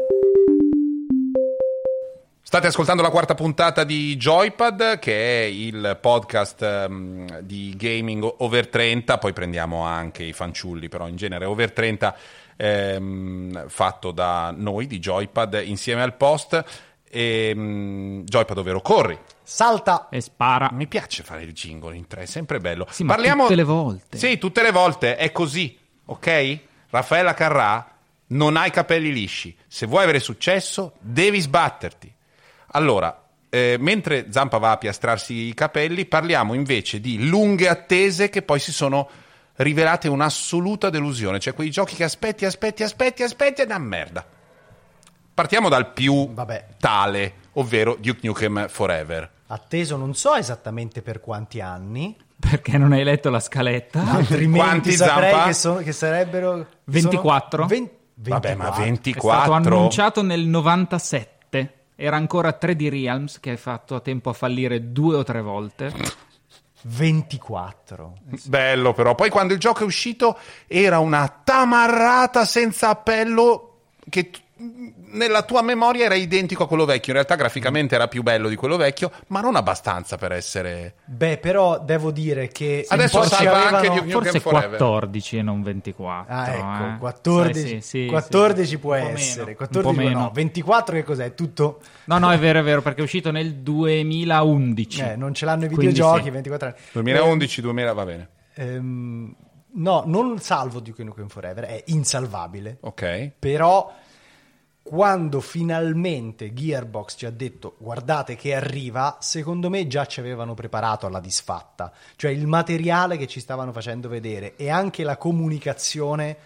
State ascoltando la quarta puntata di Joypad, che è il podcast ehm, di gaming over 30, poi prendiamo anche i fanciulli, però in genere over 30 ehm, fatto da noi di Joypad insieme al post. E, mm, Joypad, ovvero corri.
Salta.
E spara.
Mi piace fare il jingle in tre, è sempre bello.
Sì, ma tutte le volte.
Sì, tutte le volte è così, ok? Raffaella Carrà non ha i capelli lisci. Se vuoi avere successo, devi sbatterti. Allora, eh, mentre Zampa va a piastrarsi i capelli, parliamo invece di lunghe attese che poi si sono rivelate un'assoluta delusione. Cioè, quei giochi che aspetti, aspetti, aspetti, aspetti, ed è una merda. Partiamo dal più
Vabbè.
tale, ovvero Duke Nukem Forever.
Atteso non so esattamente per quanti anni,
Perché non hai letto la scaletta?
altrimenti
Quanti,
saprei
Zampa?
che, sono- che sarebbero... che
24?
sono ven-
Vabbè, ma
24.
È
24.
stato annunciato nel 97. Era ancora 3D Realms che ha fatto a tempo a fallire due o tre volte.
24.
Bello però. Poi quando il gioco è uscito era una tamarrata senza appello che t- nella tua memoria era identico a quello vecchio. In realtà graficamente era più bello di quello vecchio, ma non abbastanza per essere...
Beh, però devo dire che...
Adesso salva anche
avevano-
Duke Nukem
Forse
Forever.
14 e non 24.
Ah, ecco,
eh.
14,
Sai, sì, sì,
14
sì.
può essere,
meno,
14
un po'
no,
meno.
24 che cos'è? Tutto...
No, no, è vero, è vero, perché è uscito nel 2011.
Eh, non ce l'hanno i videogiochi,
sì.
24 anni.
2011, 2000, va bene.
Ehm, no, non salvo Duke Nukem Forever, è insalvabile.
Ok.
Però quando finalmente Gearbox ci ha detto guardate che arriva, secondo me già ci avevano preparato alla disfatta. Cioè il materiale che ci stavano facendo vedere e anche la comunicazione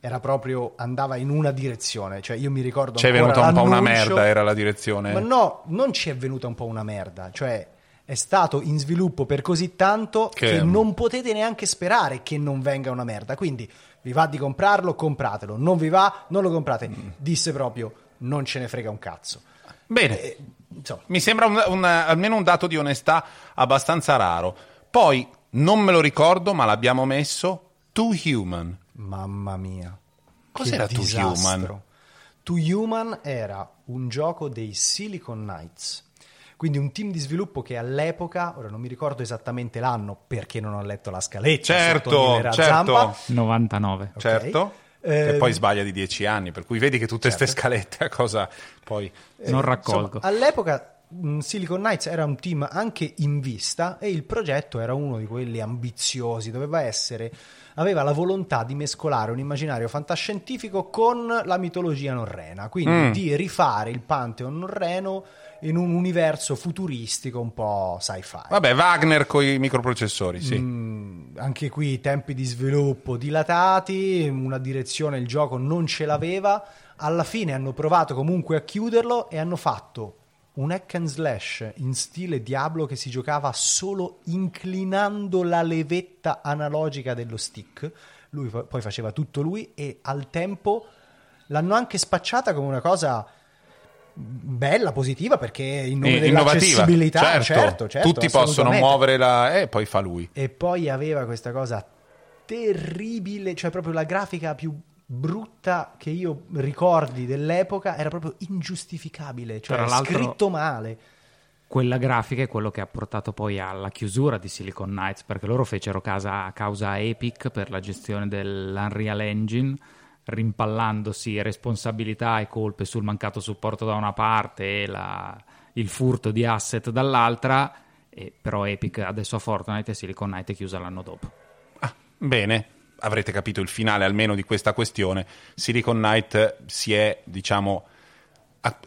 era proprio andava in una direzione. Cioè io mi ricordo
Ci è venuta un po' una merda, era la direzione.
Ma no, non ci è venuta un po' una merda, cioè è stato in sviluppo per così tanto
Che-
che, non potete neanche sperare che non venga una merda. Quindi vi va di comprarlo, compratelo. Non vi va, non lo comprate. Disse proprio non ce ne frega un cazzo.
Bene.
Eh,
Mi sembra un- un- almeno un dato di onestà abbastanza raro. Poi, non me lo ricordo, ma l'abbiamo messo, Too Human.
mamma mia.
Cos'era Too. Human?
Too Human era un gioco dei Silicon Knights. Quindi un team di sviluppo che all'epoca, ora non mi ricordo esattamente l'anno perché non ho letto la scaletta,
Certo, certo.
Zampa,
99.
Ok.
Certo.
Eh,
che poi sbaglia di dieci anni, per cui vedi che tutte queste
Certo.
scalette a cosa poi...
Non raccolgo.
Insomma, all'epoca mh, Silicon Knights era un team anche in vista e il progetto era uno di quelli ambiziosi, doveva essere aveva la volontà di mescolare un immaginario fantascientifico con la mitologia norrena, quindi
Mm.
di rifare il Pantheon norreno in un universo futuristico un po' sci-fi.
Vabbè, Wagner con i microprocessori, sì.
Mm, anche qui tempi di sviluppo dilatati, una direzione il gioco non ce l'aveva. Alla fine hanno provato comunque a chiuderlo e hanno fatto un hack and slash in stile Diablo che si giocava solo inclinando la levetta analogica dello stick. Lui poi faceva tutto lui e al tempo l'hanno anche spacciata come una cosa bella, positiva perché in nome
E- innovativa,
dell'accessibilità,
certo.
certo, certo,
Tutti possono muovere la... e poi fa lui.
E poi aveva questa cosa terribile, cioè proprio la grafica più brutta che io ricordi dell'epoca era proprio ingiustificabile, cioè scritto male.
Quella grafica è quello che ha portato poi alla chiusura di Silicon Knights, perché loro fecero casa, causa a Epic per la gestione dell'Unreal Engine, rimpallandosi responsabilità e colpe sul mancato supporto da una parte e la- il furto di asset dall'altra, e però Epic adesso ha Fortnite e Silicon Knights è chiusa l'anno dopo.
Ah, bene, avrete capito il finale almeno di questa questione. Silicon Knight si è, diciamo, a-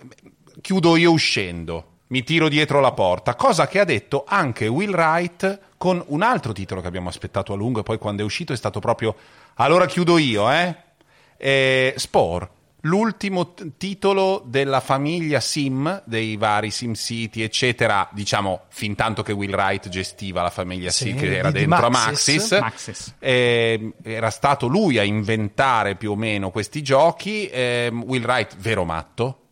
chiudo io uscendo, mi tiro dietro la porta, cosa che ha detto anche Will Wright con un altro titolo che abbiamo aspettato a lungo e poi quando è uscito è stato proprio allora chiudo io, eh? Eh, Spore. L'ultimo t- titolo della famiglia Sim, dei vari SimCity, eccetera, diciamo, fin tanto che Will Wright gestiva la famiglia
Sì,
Sim, che
di-
era
di
dentro a
Maxis.
Maxis.
Maxis.
Eh, era stato lui a inventare più o meno questi giochi. ehm, Will Wright, vero matto,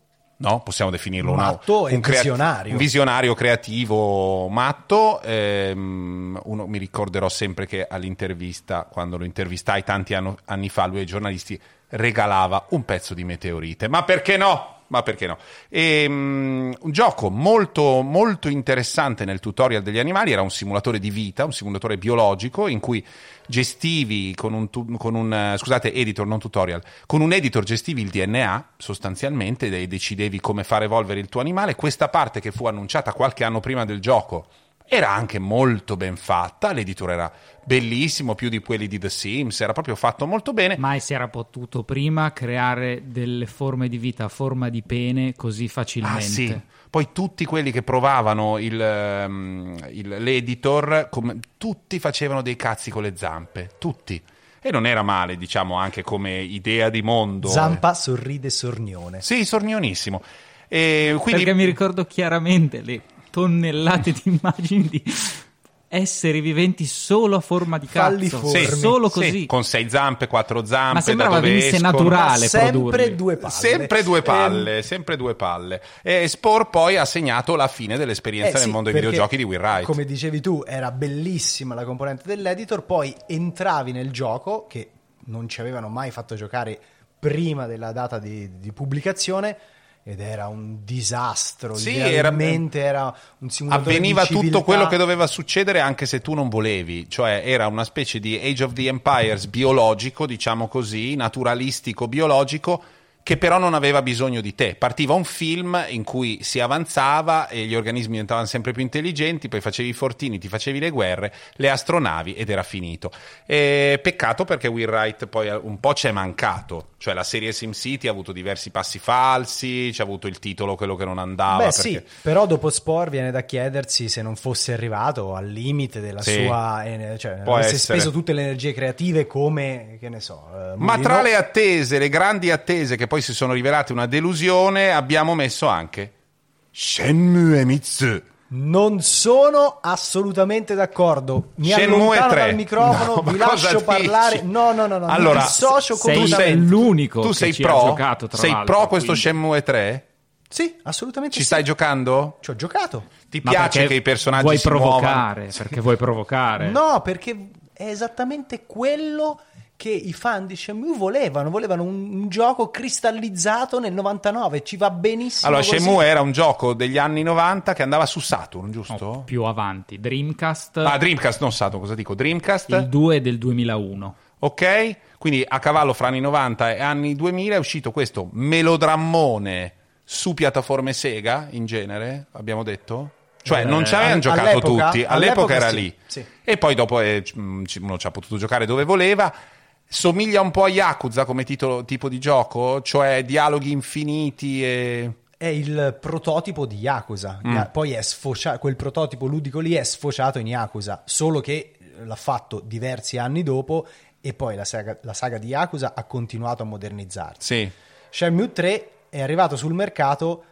no? Possiamo definirlo una-
Matto e
un crea-
visionario.
un visionario creativo matto. ehm, uno, mi ricorderò sempre che all'intervista, quando lo intervistai tanti anno- anni fa, lui ai giornalisti regalava un pezzo di meteorite. Ma perché no? Ma perché no? E, mm, un gioco molto, molto interessante nel tutorial degli animali, era un simulatore di vita, un simulatore biologico in cui gestivi con un, tu- con un scusate, editor, non tutorial, con un editor gestivi il DNA sostanzialmente e decidevi come far evolvere il tuo animale. Questa parte che fu annunciata qualche anno prima del gioco era anche molto ben fatta, l'editor era bellissimo, più di quelli di The Sims, era proprio fatto molto bene.
Mai si era potuto prima creare delle forme di vita a forma di pene così facilmente.
Ah, sì. Poi tutti quelli che provavano il, um, il- l'editor, come- tutti facevano dei cazzi con le zampe, tutti. E non era male, diciamo, anche come idea di mondo.
Zampa sorride sornione.
Sì, sornionissimo. E quindi
Perché mi ricordo chiaramente le tonnellate di immagini di esseri viventi solo a forma di cazzo.
Sì,
solo
sì,
così.
con sei zampe, quattro zampe,
Ma sembrava venisse
escono.
naturale.
Ma sempre
produrli.
due palle.
Sempre due
Ehm,
palle, sempre due palle. E Spore poi ha segnato la fine dell'esperienza
Eh
nel
sì,
mondo dei
perché,
videogiochi di Will Wright.
Come dicevi tu, era bellissima la componente dell'editor, poi entravi nel gioco che non ci avevano mai fatto giocare prima della data di, di pubblicazione ed era un disastro.
Sì,
Idealmente era, un simulatore
Avveniva tutto quello che doveva succedere anche se tu non volevi, cioè era una specie di Age of the Empires biologico, diciamo così, naturalistico biologico, che però non aveva bisogno di te. Partiva un film in cui si avanzava e gli organismi diventavano sempre più intelligenti, poi facevi i fortini, ti facevi le guerre, le astronavi ed era finito. E peccato perché Will Wright poi un po' ci è mancato, cioè la serie SimCity ha avuto diversi passi falsi, c'è avuto il titolo quello che non andava.
Beh
perché...
sì, però dopo Spore viene da chiedersi se non fosse arrivato al limite della
Sì.
sua... cioè,
Può
avesse
essere.
speso tutte le energie creative come, che ne so... eh,
Ma tra le attese, le grandi attese che poi si sono rivelate una delusione, abbiamo messo anche Shenmue Emitsu.
Non sono assolutamente d'accordo. Mi
Shenmue
allontano
3.
dal microfono,
No, ma
vi
cosa
lascio
dici?
parlare. No, no, no, no.
Allora,
mi dissocio
sei
completamente.
l'unico
Tu
che
sei
ci
pro?
ha giocato, tra
sei
l'altro,
pro questo
quindi-
Shenmue 3?
Sì, assolutamente
Ci
sì.
stai giocando?
Ci ho giocato.
Ti
Ma
piace
perché
che i personaggi
vuoi
si muovano?
provocare, perché vuoi provocare.
No, perché è esattamente quello che i fan di Shenmue volevano. Volevano un, un gioco cristallizzato nel 99. Ci va benissimo
Allora,
così.
Shenmue era un gioco degli anni 90 che andava su Saturn, giusto?
No, più avanti. Dreamcast,
Ah, Dreamcast, non Saturn, cosa dico? Dreamcast?
il 2 del 2001.
Ok? Quindi a cavallo fra anni 90 e anni 2000 è uscito questo melodrammone su piattaforme Sega in genere, abbiamo detto? Cioè,
Eh,
non ci avevano giocato
all'epoca-
tutti, all'epoca,
all'epoca
era
sì,
lì.
sì.
E poi dopo eh, uno ci ha potuto giocare dove voleva. Somiglia un po' a Yakuza come titolo, tipo di gioco, cioè dialoghi infiniti e...
È il prototipo di Yakuza.
Mm.
Poi è sfociato, quel prototipo ludico lì è sfociato in Yakuza, solo che l'ha fatto diversi anni dopo e poi la saga, la saga di Yakuza ha continuato a modernizzarsi.
Sì.
Shenmue 3 è arrivato sul mercato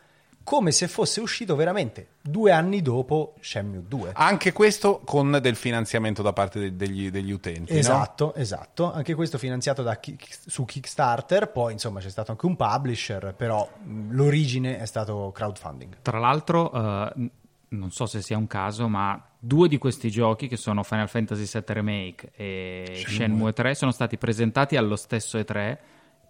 come se fosse uscito veramente due anni dopo Shenmue 2.
Anche questo con del finanziamento da parte de- degli, degli utenti, no?
Esatto, esatto. Anche questo finanziato da Kick- su Kickstarter, poi insomma c'è stato anche un publisher, però l'origine è stato crowdfunding.
Tra l'altro, n- non so se sia un caso, ma due di questi giochi, che sono Final Fantasy VII Remake e Shenmue 3, sono stati presentati allo stesso E3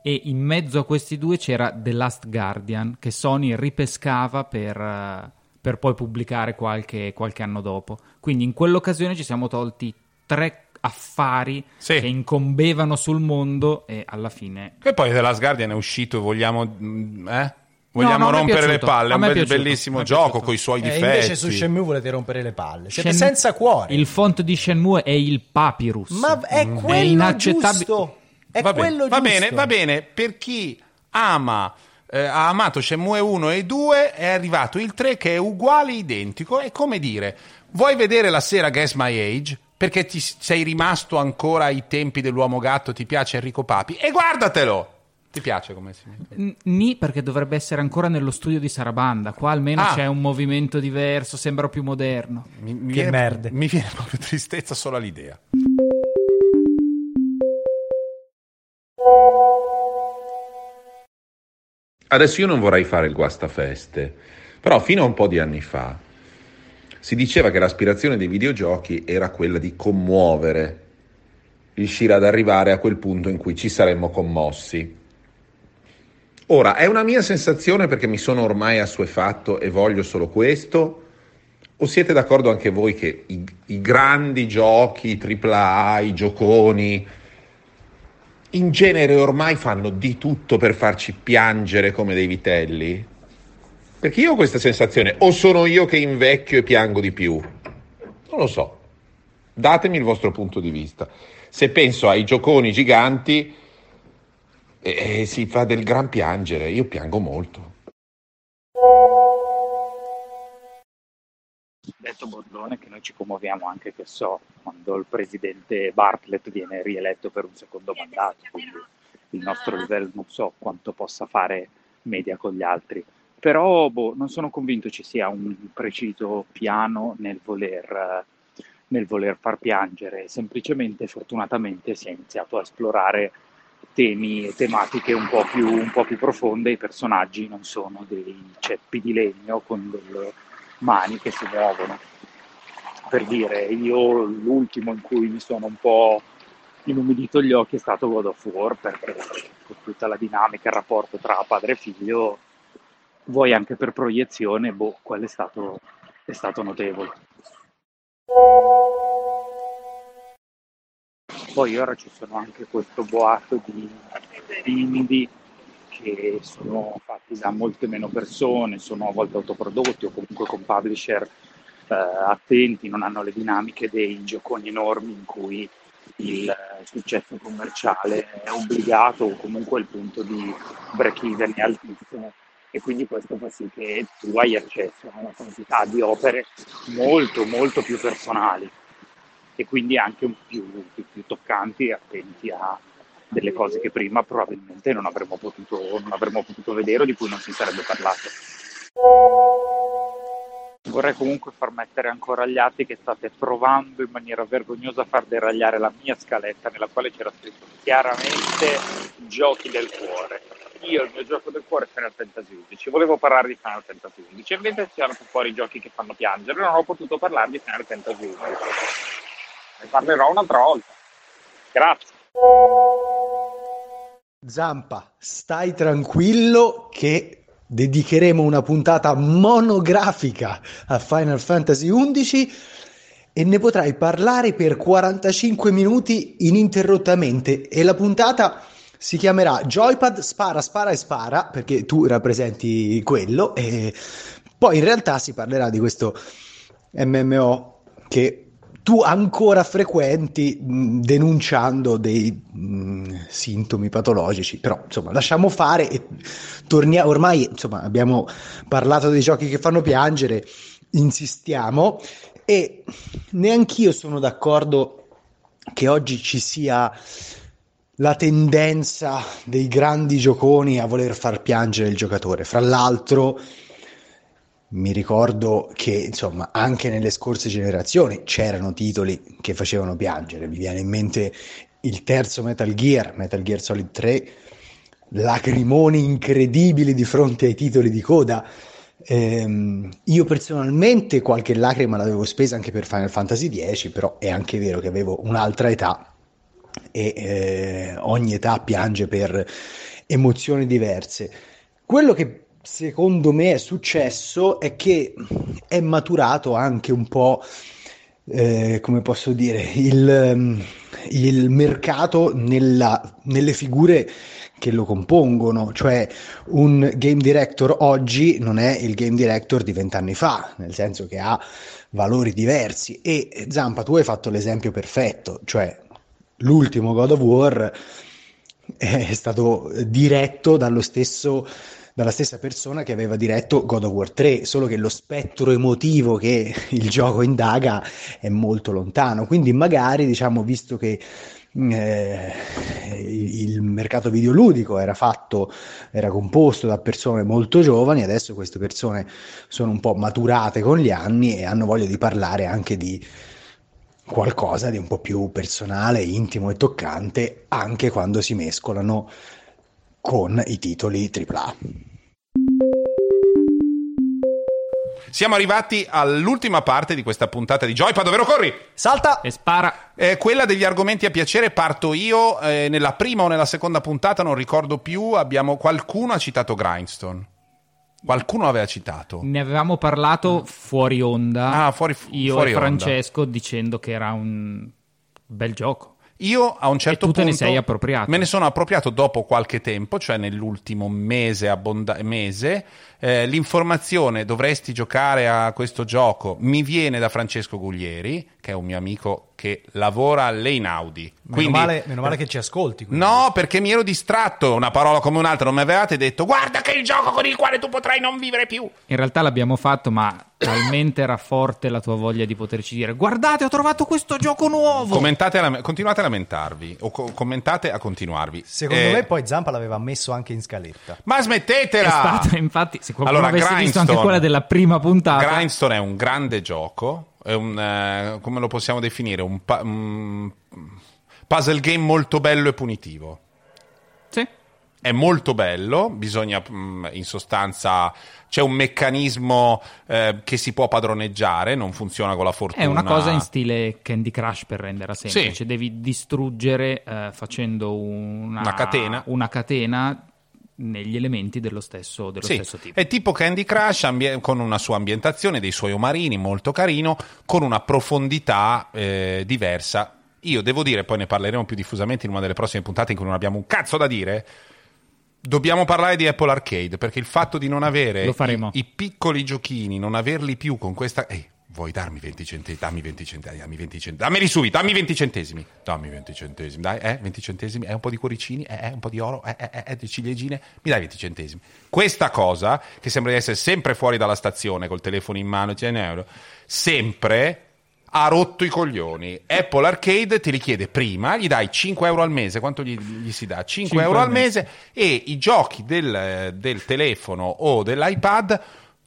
e in mezzo a questi due c'era The Last Guardian, che Sony ripescava per, eh, per poi pubblicare qualche, qualche anno dopo. Quindi in quell'occasione ci siamo tolti tre affari
Sì.
che incombevano sul mondo e alla fine
E poi The Last Guardian è uscito e vogliamo... mm, Eh? Vogliamo
no, è
rompere le palle, è un
è piaciuto.
bellissimo
è
gioco con i suoi
E
difetti.
invece su Shenmue volete rompere le palle. Siete
Shenmue-
senza cuore.
Il font di Shenmue è il Papyrus.
Ma è
Mm.
quello
inaccettabile.
giusto. È
va, bene,
quello
va
giusto.
bene, va bene. Per chi ama, eh, ha amato Shenmue 1 e 2, è arrivato il 3 che è uguale, identico. È come dire, vuoi vedere la sera Guess My Age? Perché ti sei rimasto ancora ai tempi dell'uomo gatto, ti piace Enrico Papi? E guardatelo! Ti piace come si
N- Ni perché dovrebbe essere ancora nello studio di Sarabanda. Qua almeno
Ah.
c'è un movimento diverso, sembra più moderno.
Mi, mi
Che
viene,
merde.
Mi viene proprio tristezza solo all'idea.
Adesso io non vorrei fare il guastafeste, però fino a un po' di anni fa si diceva che l'aspirazione dei videogiochi era quella di commuovere, riuscire ad arrivare a quel punto in cui ci saremmo commossi. Ora, è una mia sensazione perché mi sono ormai assuefatto e voglio solo questo? O siete d'accordo anche voi che i, i grandi giochi, i AAA, i gioconi, in genere ormai fanno di tutto per farci piangere come dei vitelli? Perché io ho questa sensazione, o sono io che invecchio e piango di più? Non lo so. Datemi il vostro punto di vista. Se penso ai gioconi giganti, eh, si fa del gran piangere. Io piango molto.
Detto Bordone che noi ci commuoviamo anche, che so, quando il presidente Bartlett viene rieletto per un secondo mandato, quindi il nostro livello non so quanto possa fare media con gli altri. Però boh, non sono convinto ci sia un preciso piano nel voler, nel voler far piangere, semplicemente fortunatamente si è iniziato a esplorare temi e tematiche un po, più, un po' più profonde, i personaggi non sono dei ceppi di legno con delle mani che si muovono. Per dire, io l'ultimo in cui mi sono un po' inumidito gli occhi è stato God of War, perché con tutta la dinamica, il rapporto tra padre e figlio, vuoi anche per proiezione, boh, quello è stato, è stato notevole. Poi ora ci sono anche questo boato di indie che sono fatti da molte meno persone, sono a volte autoprodotti o comunque con publisher eh, attenti, non hanno le dinamiche dei gioconi enormi in cui il successo commerciale è obbligato o comunque il punto di break even è altissimo. E quindi questo fa sì che tu hai accesso a una quantità di opere molto molto più personali e quindi anche più, più, più toccanti e attenti a delle cose che prima probabilmente non avremmo potuto, non avremmo potuto vedere o di cui non si sarebbe parlato. Vorrei comunque far mettere ancora agli atti che state provando in maniera vergognosa a far deragliare la mia scaletta nella quale c'era scritto chiaramente giochi del cuore io il mio gioco del cuore è Final Fantasy XI, volevo parlare di Final Fantasy XI, invece ci hanno fuori giochi che fanno piangere, non ho potuto parlare di Final Fantasy XI. Ne parlerò un'altra volta. Grazie.
Zampa, stai tranquillo che dedicheremo una puntata monografica a Final Fantasy XI e ne potrai parlare per 45 minuti ininterrottamente. E la puntata si chiamerà Joypad Spara, Spara e Spara, perché tu rappresenti quello, e poi in realtà si parlerà di questo MMO che tu ancora frequenti mh, denunciando dei mh, sintomi patologici, però insomma lasciamo fare e torniamo, ormai insomma abbiamo parlato dei giochi che fanno piangere, insistiamo e neanch'io sono d'accordo che oggi ci sia la tendenza dei grandi gioconi a voler far piangere il giocatore. Fra l'altro, mi ricordo che insomma anche nelle scorse generazioni c'erano titoli che facevano piangere. Mi viene in mente il terzo Metal Gear, Metal Gear Solid 3, lacrimoni incredibili di fronte ai titoli di coda. Ehm, io personalmente qualche lacrima l'avevo spesa anche per Final Fantasy X, però è anche vero che avevo un'altra età e eh, ogni età piange per emozioni diverse. Quello che secondo me è successo è che è maturato anche un po', eh, come posso dire, il, il mercato nella, nelle figure che lo compongono, cioè un game director oggi non è il game director di vent'anni fa, nel senso che ha valori diversi. E Zampa tu hai fatto l'esempio perfetto, cioè l'ultimo God of War è stato diretto dallo stesso dalla stessa persona che aveva diretto God of War 3, solo che lo spettro emotivo che il gioco indaga è molto lontano. Quindi magari, diciamo, visto che eh, il mercato videoludico era fatto, era composto da persone molto giovani, adesso queste persone sono un po' maturate con gli anni e hanno voglia di parlare anche di qualcosa di un po' più personale, intimo e toccante anche quando si mescolano con i titoli AAA.
Siamo arrivati all'ultima parte di questa puntata di Joypad, dove corri?
Salta!
E spara.
Eh, quella degli argomenti a piacere parto io. eh, nella prima o nella seconda puntata, non ricordo più, abbiamo, qualcuno ha citato Grindstone. Qualcuno aveva citato.
Ne avevamo parlato fuori onda.
Ah, fuori-
io
fuori
e
onda.
Francesco dicendo che era un bel gioco.
Io a un certo
tu te
punto
ne sei appropriato.
Me ne sono appropriato dopo qualche tempo, cioè nell'ultimo mese, abbonda- mese. Eh, l'informazione dovresti giocare a questo gioco mi viene da Francesco Guglieri, che è un mio amico che lavora all'Einaudi.
Meno,
Quindi
male, meno male che ci ascolti. quindi.
No, perché mi ero distratto, una parola come un'altra, non mi avevate detto guarda che è il gioco con il quale tu potrai non vivere più.
In realtà l'abbiamo fatto, ma talmente era forte la tua voglia di poterci dire: Guardate, ho trovato questo gioco nuovo.
Commentate a continuate a lamentarvi o co- commentate a continuarvi.
Secondo
Eh,
me poi Zampa l'aveva messo anche in scaletta.
Ma
È
smettetela!
stata, infatti, se qualcuno
Allora,
avesse visto anche quella della prima puntata,
Grindstone è un grande gioco, è un, eh, come lo possiamo definire, un pa- un puzzle game molto bello e punitivo.
sì,
È molto bello, bisogna mm, in sostanza c'è un meccanismo eh, che si può padroneggiare, non funziona con la fortuna.
è una cosa in stile Candy Crush per renderla semplice.
Sì.
Devi distruggere eh, facendo una,
Una catena.
una catena negli elementi dello stesso, dello
Sì,
stesso tipo.
è tipo Candy Crush ambie- con una sua ambientazione, dei suoi omarini molto carino, con una profondità eh, diversa. Io devo dire, poi ne parleremo più diffusamente in una delle prossime puntate in cui non abbiamo un cazzo da dire. Dobbiamo parlare di Apple Arcade perché il fatto di non avere i, i piccoli giochini, non averli più con questa. Ehi, vuoi darmi 20 centesimi? Dammi 20 centesimi, dammi 20 centesimi. Dammeli subito, dammi 20 centesimi. Dammi 20 centesimi, dai, eh, 20 centesimi, eh, un po' di cuoricini, eh, eh, un po' di oro, eh, eh, eh, di ciliegine, mi dai 20 centesimi. Questa cosa, che sembra di essere sempre fuori dalla stazione col telefono in mano, 100 euro, sempre ha rotto i coglioni. Apple Arcade te li chiede prima, gli dai 5 euro al mese, quanto gli, gli si dà? 5,
5
euro
al
al mese e i giochi del, del telefono o dell'iPad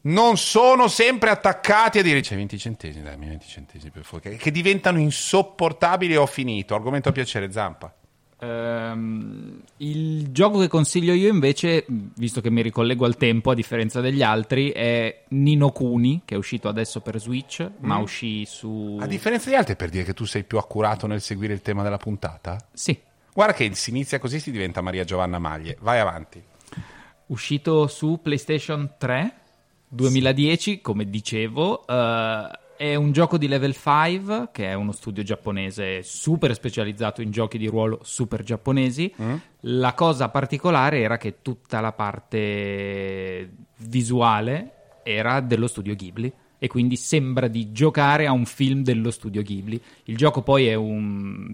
non sono sempre attaccati a dire c'è 20 centesimi, dai, 20 centesimi per favore, che, diventano insopportabili e ho finito. Argomento a piacere, Zampa.
Ehm, il gioco che consiglio io invece, visto che mi ricollego al tempo a differenza degli altri, è Nino Kuni, che è uscito adesso per Switch, ma uscì su...
A differenza di altri, per dire che tu sei più accurato nel seguire il tema della puntata?
Sì,
Guarda che si inizia così, si diventa Maria Giovanna Maglie. Vai avanti.
uscito su PlayStation 3 2010, come dicevo. eh, è un gioco di Level 5, che è uno studio giapponese super specializzato in giochi di ruolo super giapponesi. La cosa particolare era che tutta la parte visuale era dello studio Ghibli. E quindi sembra di giocare a un film dello studio Ghibli. Il gioco poi è un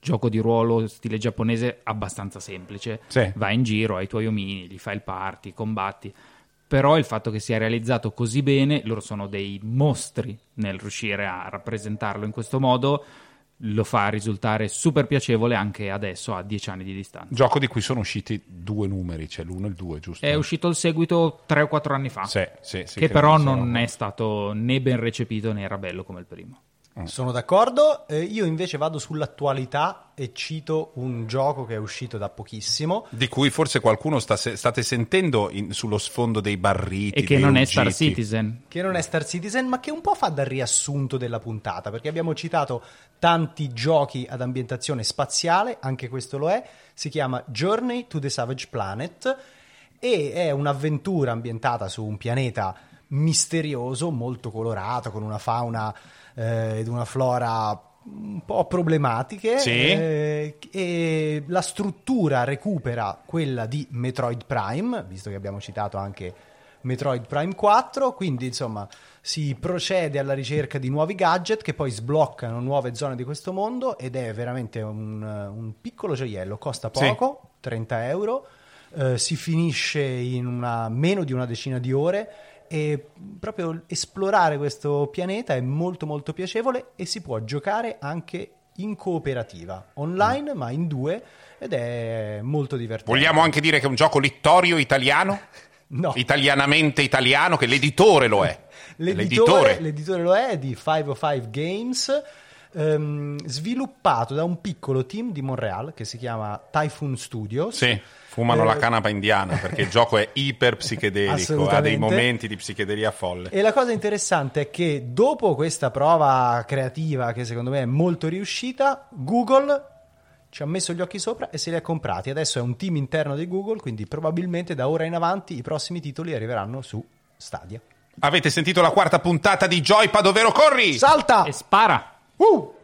gioco di ruolo stile giapponese abbastanza semplice.
Sì.
Vai in giro, hai i tuoi omini, gli fai il party, combatti. Però il fatto che sia realizzato così bene, loro sono dei mostri nel riuscire a rappresentarlo in questo modo, lo fa risultare super piacevole anche adesso a dieci anni di distanza.
Gioco di cui sono usciti due numeri, c'è l'uno e il due, giusto?
È uscito il seguito 3 o 4 anni fa,
Sì, sì, sì,
che però non
roba.
è stato né ben recepito né era bello come il primo.
Sono d'accordo. Eh, io invece vado sull'attualità e cito un gioco che è uscito da pochissimo.
Di cui forse qualcuno sta se- state sentendo in- sullo sfondo dei barriti.
E che non è
ruggiti.
Star Citizen.
che non è Star Citizen, ma che un po' fa da riassunto della puntata, perché abbiamo citato tanti giochi ad ambientazione spaziale, anche questo lo è, si chiama Journey to the Savage Planet e è un'avventura ambientata su un pianeta misterioso, molto colorato, con una fauna eh, ed una flora un po' problematiche
Sì.
eh, e la struttura recupera quella di Metroid Prime, visto che abbiamo citato anche Metroid Prime 4, quindi insomma si procede alla ricerca di nuovi gadget che poi sbloccano nuove zone di questo mondo ed è veramente un, un piccolo gioiello, costa
Sì.
poco, 30 euro, eh, si finisce in una, meno di una decina di ore e proprio esplorare questo pianeta è molto molto piacevole e si può giocare anche in cooperativa, online ma in due ed è molto divertente.
Vogliamo anche dire che è un gioco littorio italiano?
No.
Italianamente italiano, che l'editore lo è.
L'editore, l'editore lo è di 505 Games. Ehm, sviluppato da un piccolo team di Montreal che si chiama Typhoon Studios.
Sì, fumano
Eh,
la canapa indiana perché il gioco è iper psichedelico, ha dei momenti di psichedelia folle.
E la cosa interessante è che dopo questa prova creativa, che secondo me è molto riuscita, Google ci ha messo gli occhi sopra e se li ha comprati. Adesso è un team interno di Google, quindi probabilmente da ora in avanti i prossimi titoli arriveranno su Stadia.
Avete sentito la quarta puntata di Joypad, ovvero corri!
Salta!
E spara!
Uh!